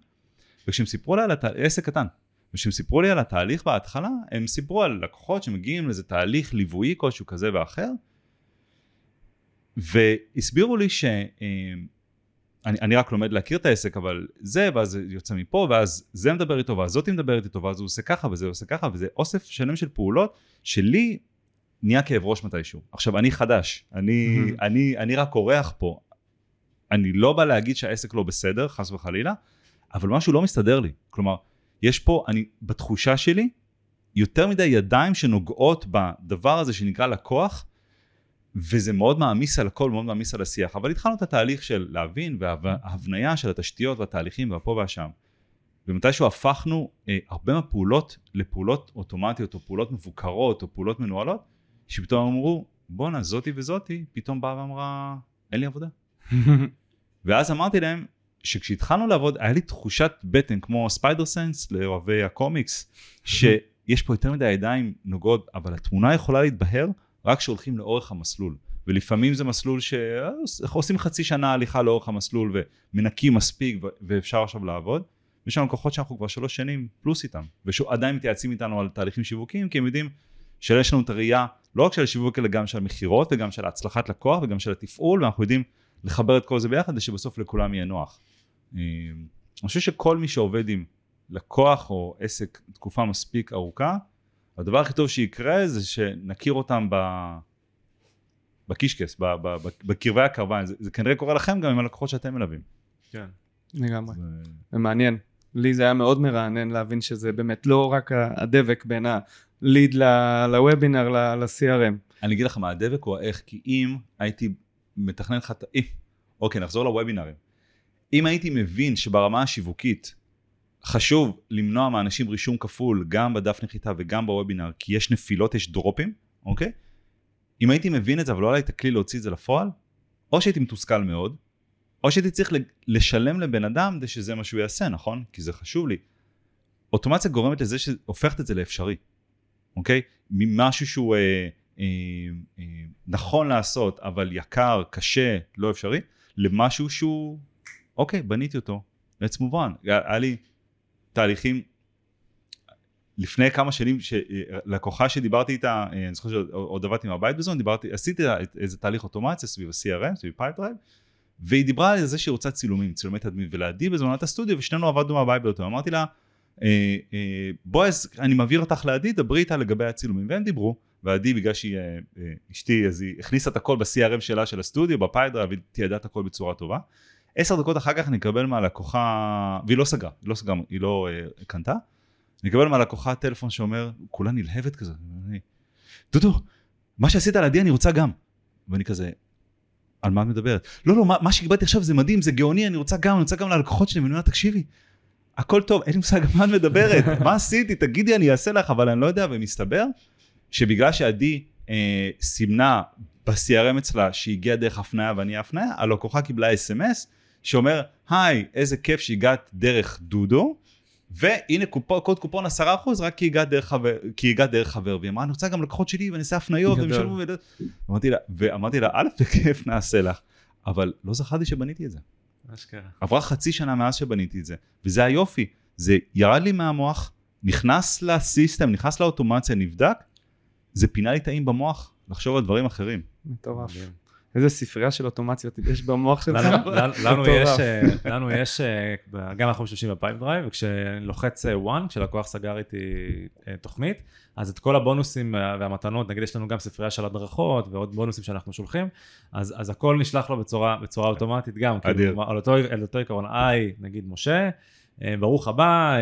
וכשהם סיפרו לי על התהליך, עסק קטן, וכשהם סיפרו לי על התהליך בהתחלה, הם סיפרו על לקוחות שמגיעים לאיזה תהליך ליווי כלשהו כזה ואחר, והסבירו לי ש... אני, אני רק לומד להכיר את העסק, אבל זה, ואז זה יוצא מפה, ואז זה מדבר איתו, ואז זאתי מדברת איתו, ואז הוא עושה ככה, וזה עושה ככה, וזה אוסף שלם של פעולות, שלי נהיה כאב ראש מתישהו. עכשיו, אני חדש, אני, אני, אני רק אורח פה. אני לא בא להגיד שהעסק לא בסדר, חס וחלילה, אבל משהו לא מסתדר לי. כלומר, יש פה, אני, בתחושה שלי, יותר מדי ידיים שנוגעות בדבר הזה שנקרא לקוח, וזה מאוד מעמיס על הכל, מאוד מעמיס על השיח. אבל התחלנו את התהליך של להבין וההבניה של התשתיות והתהליכים והפה והשם. ומתישהו הפכנו אה, הרבה מהפעולות לפעולות אוטומטיות או פעולות מבוקרות או פעולות מנוהלות, שפתאום אמרו, בואנה זאתי וזאתי, פתאום באה ואמרה, אין לי עבודה. ואז אמרתי להם, שכשהתחלנו לעבוד, היה לי תחושת בטן כמו ספיידר סנס לאוהבי הקומיקס, שיש פה יותר מדי ידיים נוגעות, אבל התמונה יכולה להתבהר רק כשהולכים לאורך המסלול. ולפעמים זה מסלול שעושים חצי שנה הליכה לאורך המסלול ומנקים מספיק ואפשר עכשיו לעבוד. יש לנו לקוחות שאנחנו כבר שלוש שנים פלוס איתם, ועדיין מתייעצים איתנו על תהליכים שיווקיים, כי הם יודעים שיש לנו את הראייה לא רק של השיווק אלא גם של המכירות וגם של הצלחת לקוח וגם של התפעול, ואנחנו יודעים לחבר את כל זה ביחד, כדי שבסוף לכולם יהיה נוח. אה, אני חושב שכל מי שעובד עם לקוח או עסק תקופה מספיק ארוכה, הדבר הכי טוב שיקרה זה שנכיר אותם ב... בקישקס, בקרבי הקרביים, זה, זה כנראה קורה לכם גם עם הלקוחות שאתם מלווים. כן. לגמרי. זה- מעניין. לי זה היה מאוד מרענן להבין שזה באמת לא רק הדבק בין הליד ל- לוובינר ל- ל-CRM. אני אגיד לך מה הדבק הוא האיך, כי אם הייתי מתכנן לך, את- אוקיי, נחזור לוובינרים. אם הייתי מבין שברמה השיווקית חשוב למנוע מאנשים רישום כפול גם בדף נחיתה וגם בוובינר, כי יש נפילות, יש דרופים, אוקיי? אם הייתי מבין את זה, אבל לא היה לי את הכלי להוציא את זה לפועל, או שהייתי מתוסכל מאוד, או שהייתי צריך לשלם לבן אדם כדי שזה מה שהוא יעשה, נכון? כי זה חשוב לי. אוטומציה גורמת לזה שהופכת את זה לאפשרי, אוקיי? ממשהו שהוא אה, אה, אה, נכון לעשות, אבל יקר, קשה, לא אפשרי, למשהו שהוא, אוקיי, בניתי אותו, let's move on. היה לי תהליכים, לפני כמה שנים, לקוחה שדיברתי איתה, אה, אני זוכר שעוד עבדתי מהבית בזמן, דיברתי, עשיתי איזה תהליך אוטומציה סביב ה-CRM, סביב Pipedrive, והיא דיברה על זה שהיא רוצה צילומים, צילומי תדמית, ולעדי בזמנו את הסטודיו, ושנינו עבדנו מהבית באותו, אמרתי לה, אה, אה, בועז, אני מעביר אותך לעדי, דברי איתה לגבי הצילומים, והם דיברו, ועדי, בגלל שהיא אשתי, אז היא הכניסה את הכל ב-CRM שלה של הסטודיו, ב Pipedrive, והיא תיעדה את הכל בצורה טובה. עשר דקות אחר כך נקבל מהלקוחה, והיא לא סגרה, היא לא סגרה, היא לא אה, קנתה, נקבל מהלקוחה טלפון שאומר, כולה נלהבת כזה, אני, דודו, מה שעשית על עדי אני רוצה גם. ואני כזה, על מה את מדברת? לא, לא, מה, מה שקיבלתי עכשיו זה מדהים, זה גאוני, אני רוצה גם, אני רוצה גם ללקוחות שלי, ואני אומר, תקשיבי, הכל טוב, אין לי מושג מה את מדברת, מה עשיתי, תגידי, אני אעשה לך, אבל אני לא יודע, ומסתבר שבגלל שעדי אה, סימנה ב-CRM אצלה שהגיעה דרך הפניה ואני ההפניה, הלקוחה קיבלה אס.אם.אס שאומר, היי, איזה כיף שהגעת דרך דודו, והנה קופו, קוד קופון 10% רק כי הגעת דרך חבר, כי הגעת דרך חבר, והיא אמרה, אני רוצה גם לקוחות שלי ואני אעשה הפניות, והם. ישלמו, וד- אמרתי לה, ואמרתי לה, א', בכיף נעשה לך, אבל לא זכרתי שבניתי את זה. אשכרה. עברה חצי שנה מאז שבניתי את זה, וזה היופי, זה ירד לי מהמוח, נכנס לסיסטם, נכנס לאוטומציה, נבדק, זה פינה לי טעים במוח לחשוב על דברים אחרים. מטורף. איזה ספרייה של אוטומציות יש במוח שלך? לנו-. יש, אה, אה, גם אנחנו משתמשים ב Pipedrive, וכשאני לוחץ אה, won, כשלקוח סגר איתי תוכנית, אז את כל הבונוסים והמתנות, נגיד יש לנו גם ספרייה של הדרכות ועוד בונוסים שאנחנו שולחים, אז, אז הכל נשלח לו בצורה, בצורה אוטומטית גם. כאילו, על אותו, על אותו עיקרון, היי, נגיד משה, ברוך הבא,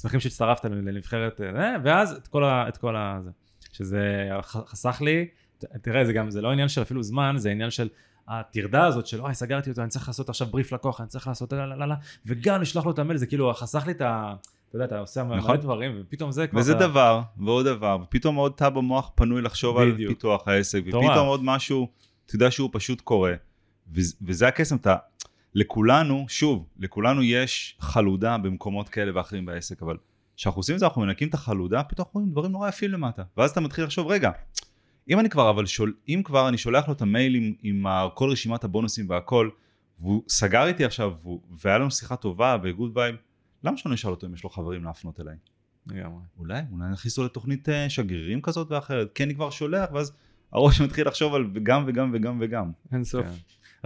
שמחים שהצטרפת לנבחרת, ואז את כל ה... את כל ה זה, שזה חסך לי, תראה, זה גם, זה לא עניין של אפילו זמן, זה עניין של הטרדה הזאת של אוי סגרתי אותו אני צריך לעשות עכשיו בריף לקוח אני צריך לעשות לה לה לה לה וגם לשלוח לו את המייל זה כאילו חסך לי את ה... אתה יודע אתה עושה מלא נכון. דברים ופתאום זה כבר... וזה אתה- דבר, ועוד דבר, ופתאום עוד תא במוח פנוי לחשוב על בדיוק. פיתוח העסק, מטורף. ופתאום עוד משהו, אתה יודע שהוא פשוט קורה. וזה- וזה הקסם, אתה... לכולנו, שוב, לכולנו יש חלודה במקומות כאלה ואחרים בעסק, אבל כשאנחנו עושים את זה, אנחנו מנקים את החלודה, פתאום אנחנו רואים דברים נורא יפים למטה. ואז אתה מתחיל לחשוב, רגע, אם אני כבר, אבל שול, אם כבר אני שולח לו את המייל עם, עם ה- כל רשימת הבונוסים והכל, והוא סגר איתי עכשיו, והוא- והיה לנו שיחה טובה ו good vibe, למה שלא נשאל אותו אם יש לו חברים להפנות אליי? לגמרי. אולי, אולי נכניס אותו לתוכנית אה, שגרירים כזאת ואחרת, כי אני כבר שולח, ואז הראש מתחיל לחשוב על גם וגם וגם וגם. אין סוף. כן.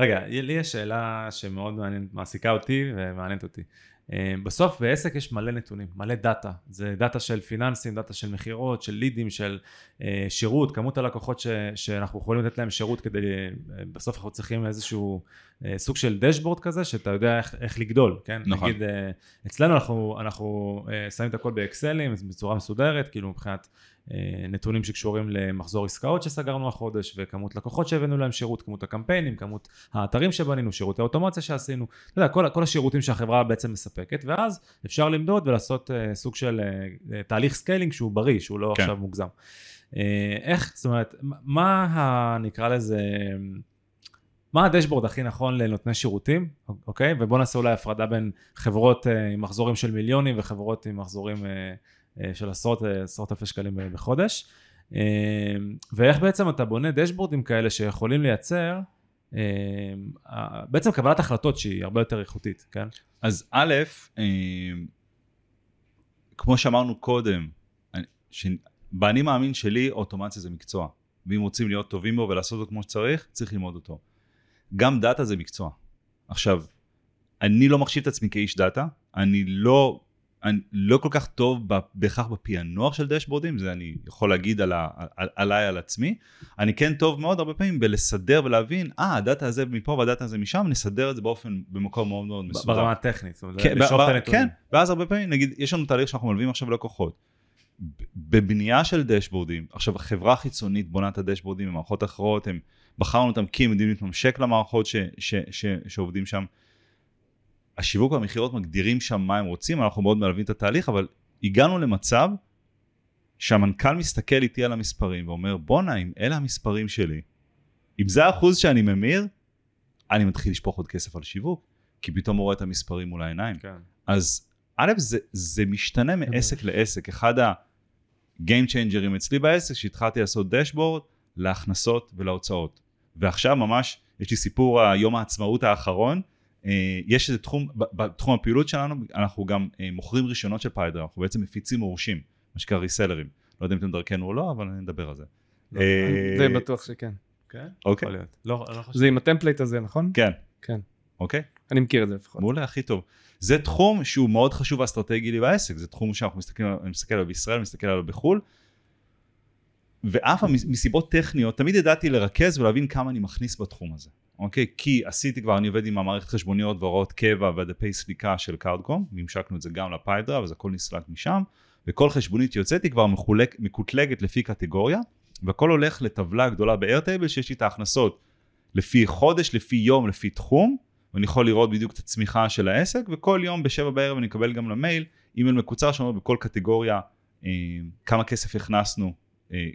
רגע, לי יש שאלה שמאוד מעניינת, מעסיקה אותי ומעניינת אותי. אה, בסוף בעסק יש מלא נתונים, מלא דאטה. זה דאטה של פיננסים, דאטה של מכירות, של לידים, של אה, שירות, כמות הלקוחות ש, שאנחנו יכולים לתת להם שירות כדי, אה, בסוף אנחנו צריכים איזשהו אה, סוג של dashboard כזה, שאתה יודע איך, איך לגדול, כן? נכון. נגיד, אצלנו אנחנו, אנחנו שמים את הכל באקסלים, בצורה מסודרת, כאילו מבחינת נתונים שקשורים למחזור עסקאות שסגרנו החודש, וכמות לקוחות שהבאנו להם שירות, כמות הקמפיינים, כמות האתרים שבנינו, שירותי אוטומציה שעשינו, אתה יודע, כל, כל השירותים שהחברה בעצם מספקת, ואז אפשר למדוד ולעשות אה, סוג של אה, תהליך scaling שהוא בריא, שהוא לא כן. עכשיו מוגזם. איך, זאת אומרת, מה ה... נקרא לזה... מה ה dashboard הכי נכון לנותני שירותים, אוקיי? ובואו נעשה אולי הפרדה בין חברות עם מחזורים של מיליונים וחברות עם מחזורים של עשרות, אה, עשרות אלפי שקלים ב- בחודש. ואיך בעצם אתה בונה dashboardים כאלה שיכולים לייצר בעצם קבלת החלטות שהיא הרבה יותר איכותית, כן? אז א', אה, כמו שאמרנו קודם, באני מאמין שלי אוטומציה זה מקצוע, ואם רוצים להיות טובים בו ולעשות אותו כמו שצריך, צריך ללמוד אותו. גם דאטה זה מקצוע. עכשיו, אני לא מחשיב את עצמי כאיש דאטה, אני לא, אני לא כל כך טוב בהכרח בפענוח של דשבורדים, זה אני יכול להגיד על ה, על, עליי, על עצמי. אני כן טוב מאוד הרבה פעמים בלסדר ולהבין, אה, הדאטה הזה מפה והדאטה הזה משם, נסדר את זה באופן, במקום מאוד מאוד מסודר. ברמה הטכנית, זאת אומרת, כן, לשאוב ב- את הנתונים. כן, ואז הרבה פעמים, נגיד, יש לנו תהליך שאנחנו מלווים עכשיו לקוחות. בבנייה של דשבורדים, עכשיו חברה חיצונית בונה את הדשבורדים במערכות אחרות, הם בחרנו אותם כי הם יודעים להתממשק למערכות ש, ש, ש, שעובדים שם. השיווק והמכירות מגדירים שם מה הם רוצים, אנחנו מאוד מלווים את התהליך, אבל הגענו למצב שהמנכ"ל מסתכל איתי על המספרים ואומר, בואנה, אם אלה המספרים שלי, אם זה האחוז שאני ממיר, אני מתחיל לשפוך עוד כסף על שיווק, כי פתאום הוא רואה את המספרים מול העיניים. כן. אז א', זה, זה משתנה מעסק לעסק. אחד ה-game changer'ים אצלי בעסק, שהתחלתי לעשות דשבורד להכנסות ולהוצאות. ועכשיו ממש, יש לי סיפור היום העצמאות האחרון, יש איזה תחום, בתחום הפעילות שלנו, אנחנו גם אה, מוכרים רישיונות של פיידר, אנחנו בעצם מפיצים מורשים, מה שנקרא resellerים. לא יודע אם אתם דרכנו או לא, אבל אני אדבר על זה. לא, אה, זה בטוח שכן. כן? אוקיי. יכול להיות. לא, לא חושב. זה עם ה template הזה, נכון? כן. כן. אוקיי? אני מכיר את זה לפחות. מעולה, הכי טוב. זה תחום שהוא מאוד חשוב ואסטרטגי לי בעסק, זה תחום שאנחנו מסתכלים, עליו- אני מסתכל עליו בישראל, מסתכל עליו בחו"ל, ואף מסיבות טכניות, תמיד ידעתי לרכז ולהבין כמה אני מכניס בתחום הזה, אוקיי? כי עשיתי כבר, אני עובד עם המערכת חשבוניות והוראות קבע והדפי סליקה של קארדקום, וממשקנו את זה גם ל Pipedrive, אז הכל נסלק משם, וכל חשבונית שיוצאתי כבר מחולק, מקוטלגת לפי קטגוריה, והכל הולך לטבלה גדולה ב-Airtable שיש לי את ההכנסות לפי חודש, לפי יום, לפי תחום, ואני יכול לראות בדיוק את הצמיחה של העסק, וכל יום בשבע בערב אני אקבל גם למייל אימייל מקוצר שאומר בכל קטגוריה אה, כמה כסף הכנסנו אה,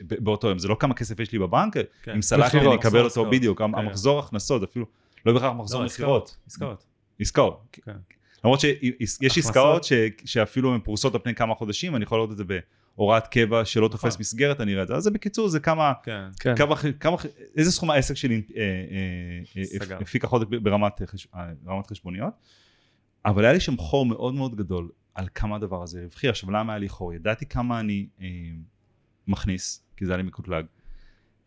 באותו יום. זה לא כמה כסף יש לי בבנק, כן. אם סלקתי אני אקבל אותו. בדיוק, כן. המחזור הכנסות אפילו, לא בהכרח מחזור לא, מכירות. עסקאות. עסקאות. כן. למרות שיש. עסקאות ש- שאפילו הן פרוסות על פני כמה חודשים, אני יכול לראות את זה בהוראת קבע שלא תופס נכון. מסגרת, אני אראה את זה. אז זה בקיצור, זה כמה, איזה סכום העסק שלי אה, אה, אה. הפיק החודש ברמת, אה, חש- אה, ברמת חשבוניות, אבל היה לי שם חור מאוד מאוד גדול על כמה הדבר הזה רווחי. עכשיו למה היה לי חור? ידעתי כמה אני אה, מכניס, כי זה היה לי מקוטלג.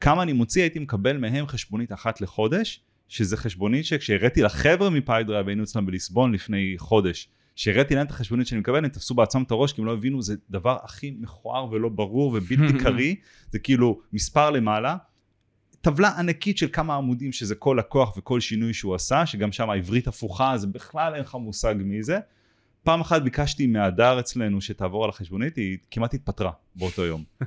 כמה אני מוציא, הייתי מקבל מהם חשבונית אחת לחודש, שזה חשבונית שכשהראיתי לחבר'ה מ Pipedrive, היינו אצלם בליסבון לפני חודש, שהראיתי להם את החשבונית שאני מקבל, הם תפסו בעצמם את הראש, כי הם לא הבינו, זה דבר הכי מכוער ולא ברור ובלתי קריא, זה כאילו מספר למעלה, טבלה ענקית של כמה עמודים שזה כל לקוח וכל שינוי שהוא עשה, שגם שם העברית הפוכה, אז בכלל אין לך מושג מי זה. פעם אחת ביקשתי מהדר אצלנו שתעבור על החשבונית, היא כמעט התפטרה באותו יום.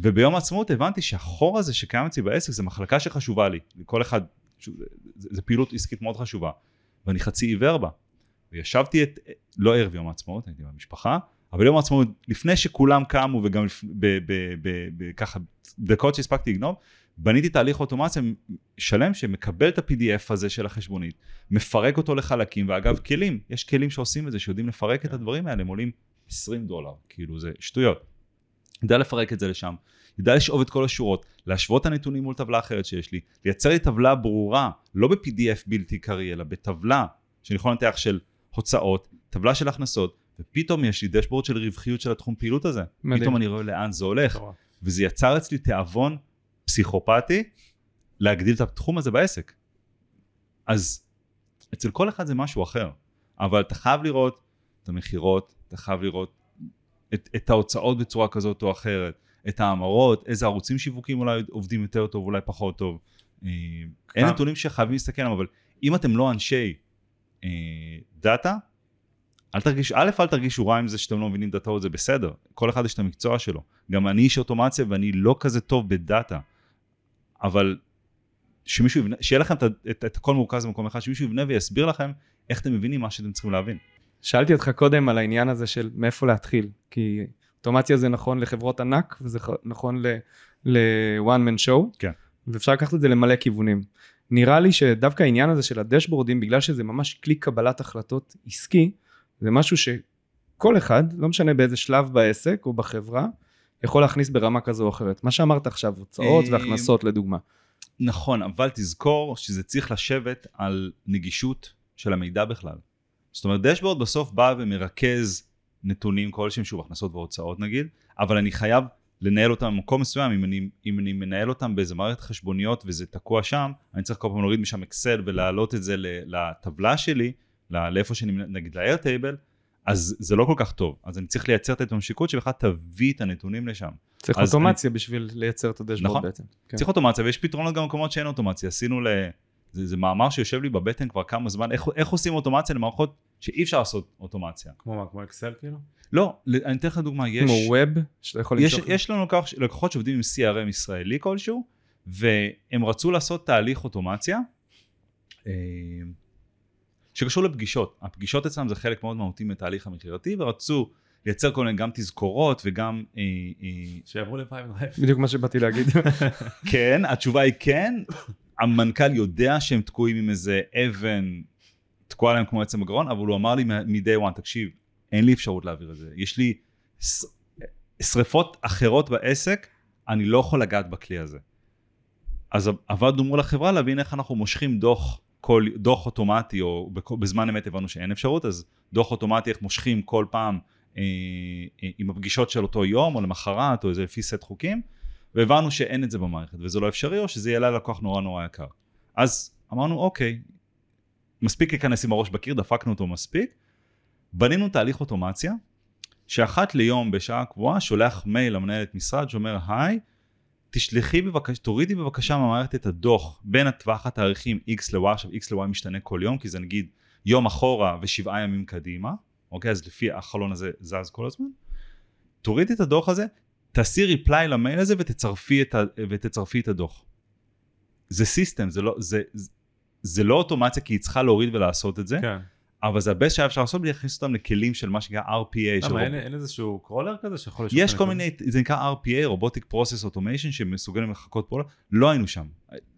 וביום העצמאות הבנתי שהחור הזה שקיים אצלי בעסק זה מחלקה שחשובה לי, לכל אחד, זה, זה, זה פעילות עסקית מאוד חשובה, ואני חצי עיוור בה. וישבתי את, לא ערב יום העצמאות, הייתי במשפחה, אבל יום העצמאות, לפני שכולם קמו וגם ב- ב- ב- ב- ככה דקות שהספקתי לגנוב, בניתי תהליך אוטומציה שלם שמקבל את ה-PDF הזה של החשבונית, מפרק אותו לחלקים, ואגב כלים, יש כלים שעושים את זה, שיודעים לפרק את הדברים האלה, הם עולים 20 דולר, כאילו זה שטויות. יודע לפרק את זה לשם, יודע לשאוב את כל השורות, להשוות את הנתונים מול טבלה אחרת שיש לי, לייצר לי טבלה ברורה, לא ב-PDF בלתי קריא, אלא בטבלה שאני יכול לנתח של הוצאות, טבלה של הכנסות, ופתאום יש לי דשבורד של רווחיות של התחום פעילות הזה. מדהים. פתאום אני רואה לאן זה הולך, מטורף. וזה יצר אצלי תיאבון פסיכופתי להגדיל את התחום הזה בעסק. אז אצל כל אחד זה משהו אחר, אבל אתה חייב לראות את המכירות, אתה חייב לראות את, את ההוצאות בצורה כזאת או אחרת, את ההמרות, איזה ערוצים שיווקים אולי עובדים יותר טוב, אולי פחות טוב. אה, אין כמה- נתונים שחייבים להסתכל עליהם, אבל אם אתם לא אנשי אה, דאטה, אל תרגיש, א', אל תרגישו רע עם זה שאתם לא מבינים דאטאות, זה בסדר. כל אחד יש את המקצוע שלו. גם אני איש אוטומציה ואני לא כזה טוב בדאטה. אבל שמישהו יבנה, שיהיה לכם את, את, את הכל מורכז במקום אחד, שמישהו יבנה ויסביר לכם איך אתם מבינים מה שאתם צריכים להבין. שאלתי אותך קודם על העניין הזה של מאיפה להתחיל, כי אוטומציה זה נכון לחברות ענק וזה נכון ל-one man show, כן. ואפשר לקחת את זה למלא כיוונים. נראה לי שדווקא העניין הזה של הדשבורדים, בגלל שזה ממש כלי קבלת החלטות עסקי, זה משהו שכל אחד, לא משנה באיזה שלב בעסק או בחברה, יכול להכניס ברמה כזו או אחרת. מה שאמרת עכשיו, הוצאות אה, והכנסות לדוגמה. נכון, אבל תזכור שזה צריך לשבת על נגישות של המידע בכלל. זאת אומרת, דשבורד בסוף בא ומרכז נתונים כלשהם, שוב, הכנסות והוצאות נגיד, אבל אני חייב לנהל אותם במקום מסוים, אם אני, אם אני מנהל אותם באיזה מערכת חשבוניות וזה תקוע שם, אני צריך כל פעם להוריד משם אקסל ולהעלות את זה לטבלה שלי, לאיפה שאני, נגיד ל-Airtable, אז זה לא כל כך טוב. אז אני צריך לייצר את ההתממשקות שבכלל תביא את הנתונים לשם. צריך אוטומציה בשביל לייצר את הדשבורד נכון. בעצם. כן. צריך אוטומציה ויש פתרונות גם במקומות שאין אוטומציה עשינו ל... זה, זה מאמר שיושב לי בבטן כבר כמה זמן איך, איך עושים אוטומציה למערכות שאי אפשר לעשות אוטומציה כמו מה, כמו אקסל כאילו? לא אני אתן לך דוגמה יש כמו ווב, שאתה יכול יש, למשוך. יש לנו לקוח, לקוחות שעובדים עם CRM ישראלי כלשהו והם רצו לעשות תהליך אוטומציה אה, שקשור לפגישות. הפגישות אצלם זה חלק מאוד מהותי מתהליך המכירתי, ורצו לייצר כל מיני גם תזכורות וגם... אה, אה, שיעברו ל Pipedrive. בדיוק מה שבאתי להגיד. כן, התשובה היא כן. המנכ"ל יודע שהם תקועים עם איזה אבן, תקועה להם כמו עצם בגרון, אבל הוא אמר לי מ-day one, תקשיב, אין לי אפשרות להעביר את זה. יש לי שריפות אחרות בעסק, אני לא יכול לגעת בכלי הזה. אז עבדנו מול החברה להבין איך אנחנו מושכים דוח, כל, דוח אוטומטי, או בזמן אמת הבנו שאין אפשרות, אז דוח אוטומטי איך מושכים כל פעם אה, אה, עם הפגישות של אותו יום, או למחרת, או איזה לפי סט חוקים, והבנו שאין את זה במערכת, וזה לא אפשרי, או שזה יהיה ללקוח נורא נורא יקר. אז אמרנו, אוקיי, מספיק להיכנס עם הראש בקיר, דפקנו אותו מספיק, בנינו תהליך אוטומציה, שאחת ליום בשעה קבועה שולח מייל למנהלת משרד שאומר היי, תשלחי בבקשה, תורידי בבקשה מהמערכת את הדוח בין הטווח התאריכים x ל-y, עכשיו x ל-y משתנה כל יום, כי זה נגיד יום אחורה ושבעה ימים קדימה, אוקיי, אז לפי החלון הזה זז כל הזמן. תורידי את הדוח הזה, תעשי reply למייל הזה ותצרפי את, ה, ותצרפי את הדוח. זה system, זה לא, זה, זה, זה לא אוטומציה כי היא צריכה להוריד ולעשות את זה, כן. אבל זה ה best שהיה אפשר לעשות בלי להכניס אותם לכלים של מה שנקרא RPA. למה, אין- אין איזשהו crawler כזה שיכול לשחרר יש כל? מיני, זה נקרא RPA, Robotic Process Automation, שמסוגלים לחקות פעולה, לא היינו שם.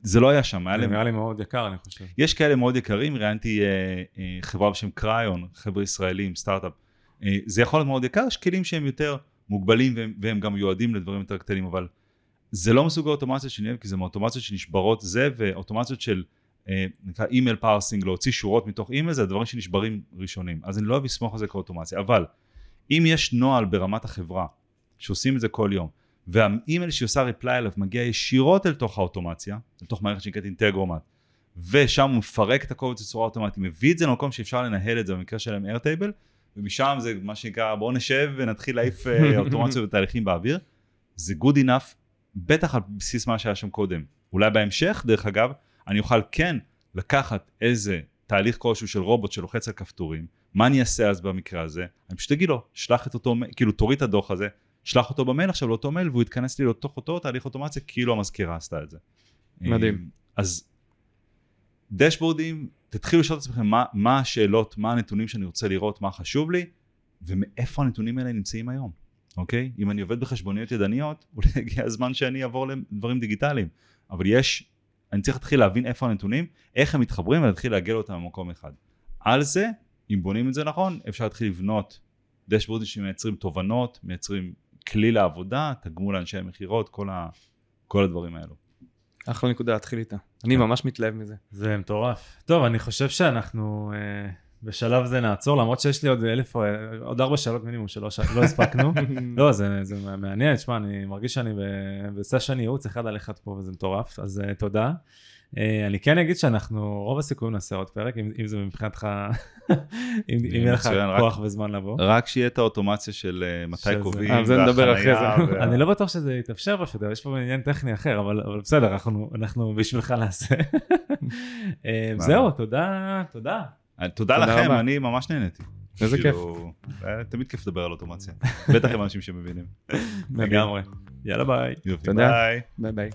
זה לא היה שם, היה להם... נראה לי מאוד יקר, אני חושב. יש כאלה מאוד יקרים, ראיינתי אה, אה, חברה בשם קריון, חבר'ה ישראלים, סטארט-אפ. אה, זה יכול להיות מאוד יקר, יש כלים שהם יותר מוגבלים והם, והם גם מיועדים לדברים יותר קטנים, אבל זה לא מסוג האוטומציות שנהיה, כי זה מאוטומציות שנשברות זה, ואוטומציות של נקרא email parsing, להוציא שורות מתוך אימייל, זה הדברים שנשברים ראשונים. אז אני לא אוהב לסמוך על זה כאוטומציה, אבל אם יש נוהל ברמת החברה, שעושים את זה כל יום, והאימייל שהיא עושה ריפליי עליו מגיע ישירות אל תוך האוטומציה, אל תוך מערכת שנקראת אינטגרומט, ושם הוא מפרק את הקובץ בצורה אוטומטית, מביא את זה למקום שאפשר לנהל את זה במקרה שלהם איירטייבל, ומשם זה מה שנקרא בואו נשב ונתחיל להעיף אה, אוטומציות ותהליכים באוויר. זה good enough, בטח על בסיס מה שהיה שם קודם. אולי בהמשך, דרך אגב, אני אוכל כן לקחת איזה תהליך כלשהו של רובוט שלוחץ על כפתורים, מה אני אעשה אז במקרה הזה? אני פשוט אגיד לו, שלח את אותו, כאילו תוריד את הדוח הזה, שלח אותו במייל עכשיו לאותו מייל והוא יתכנס לי לתוך אותו תהליך אוטומציה כאילו המזכירה עשתה את זה. מדהים. אז דשבורדים, תתחילו לשאול את עצמכם מה, מה השאלות, מה הנתונים שאני רוצה לראות, מה חשוב לי, ומאיפה הנתונים האלה נמצאים היום, אוקיי? אם אני עובד בחשבוניות ידניות, אולי הגיע הזמן שאני אעבור לדברים דיגיטליים, אבל יש, אני צריך להתחיל להבין איפה הנתונים, איך הם מתחברים ולהתחיל לעגל אותם במקום אחד. על זה, אם בונים את זה נכון, אפשר להתחיל לבנות דשבורדים שמייצרים תובנות, מייצרים כלי לעבודה, תגמול לאנשי המכירות, כל, ה, כל הדברים האלו. אחלה נקודה להתחיל איתה. אני כן. ממש מתלהב מזה. זה מטורף. טוב, אני חושב שאנחנו אה, בשלב זה נעצור, למרות שיש לי עוד אלף, אה, עוד ארבע שאלות מינימום שלא לא הספקנו. לא, זה, זה מעניין, שמע, אני מרגיש שאני בסשן ייעוץ אחד על אחד פה וזה מטורף, אז uh, תודה. Uh, אני כן אגיד שאנחנו, רוב הסיכויים נעשה עוד פרק, אם, אם זה מבחינתך, אם, אם יהיה לך כוח וזמן לבוא. רק שיהיה את האוטומציה של אה, מתי שזה- קובעים, על זה נדבר אחרי והחנייה זה. וה- אני לא בטוח שזה יתאפשר פשוט, אבל יש פה עניין טכני אחר, אבל, אבל בסדר, אנחנו, אנחנו בשבילך נעשה. זהו, תודה, תודה. תודה לכם, אני ממש נהניתי. איזה כאילו, כיף. אה, תמיד כיף לדבר על אוטומציה, בטח עם אנשים שמבינים. לגמרי. יאללה ביי. יופי, ביי. ביי ביי.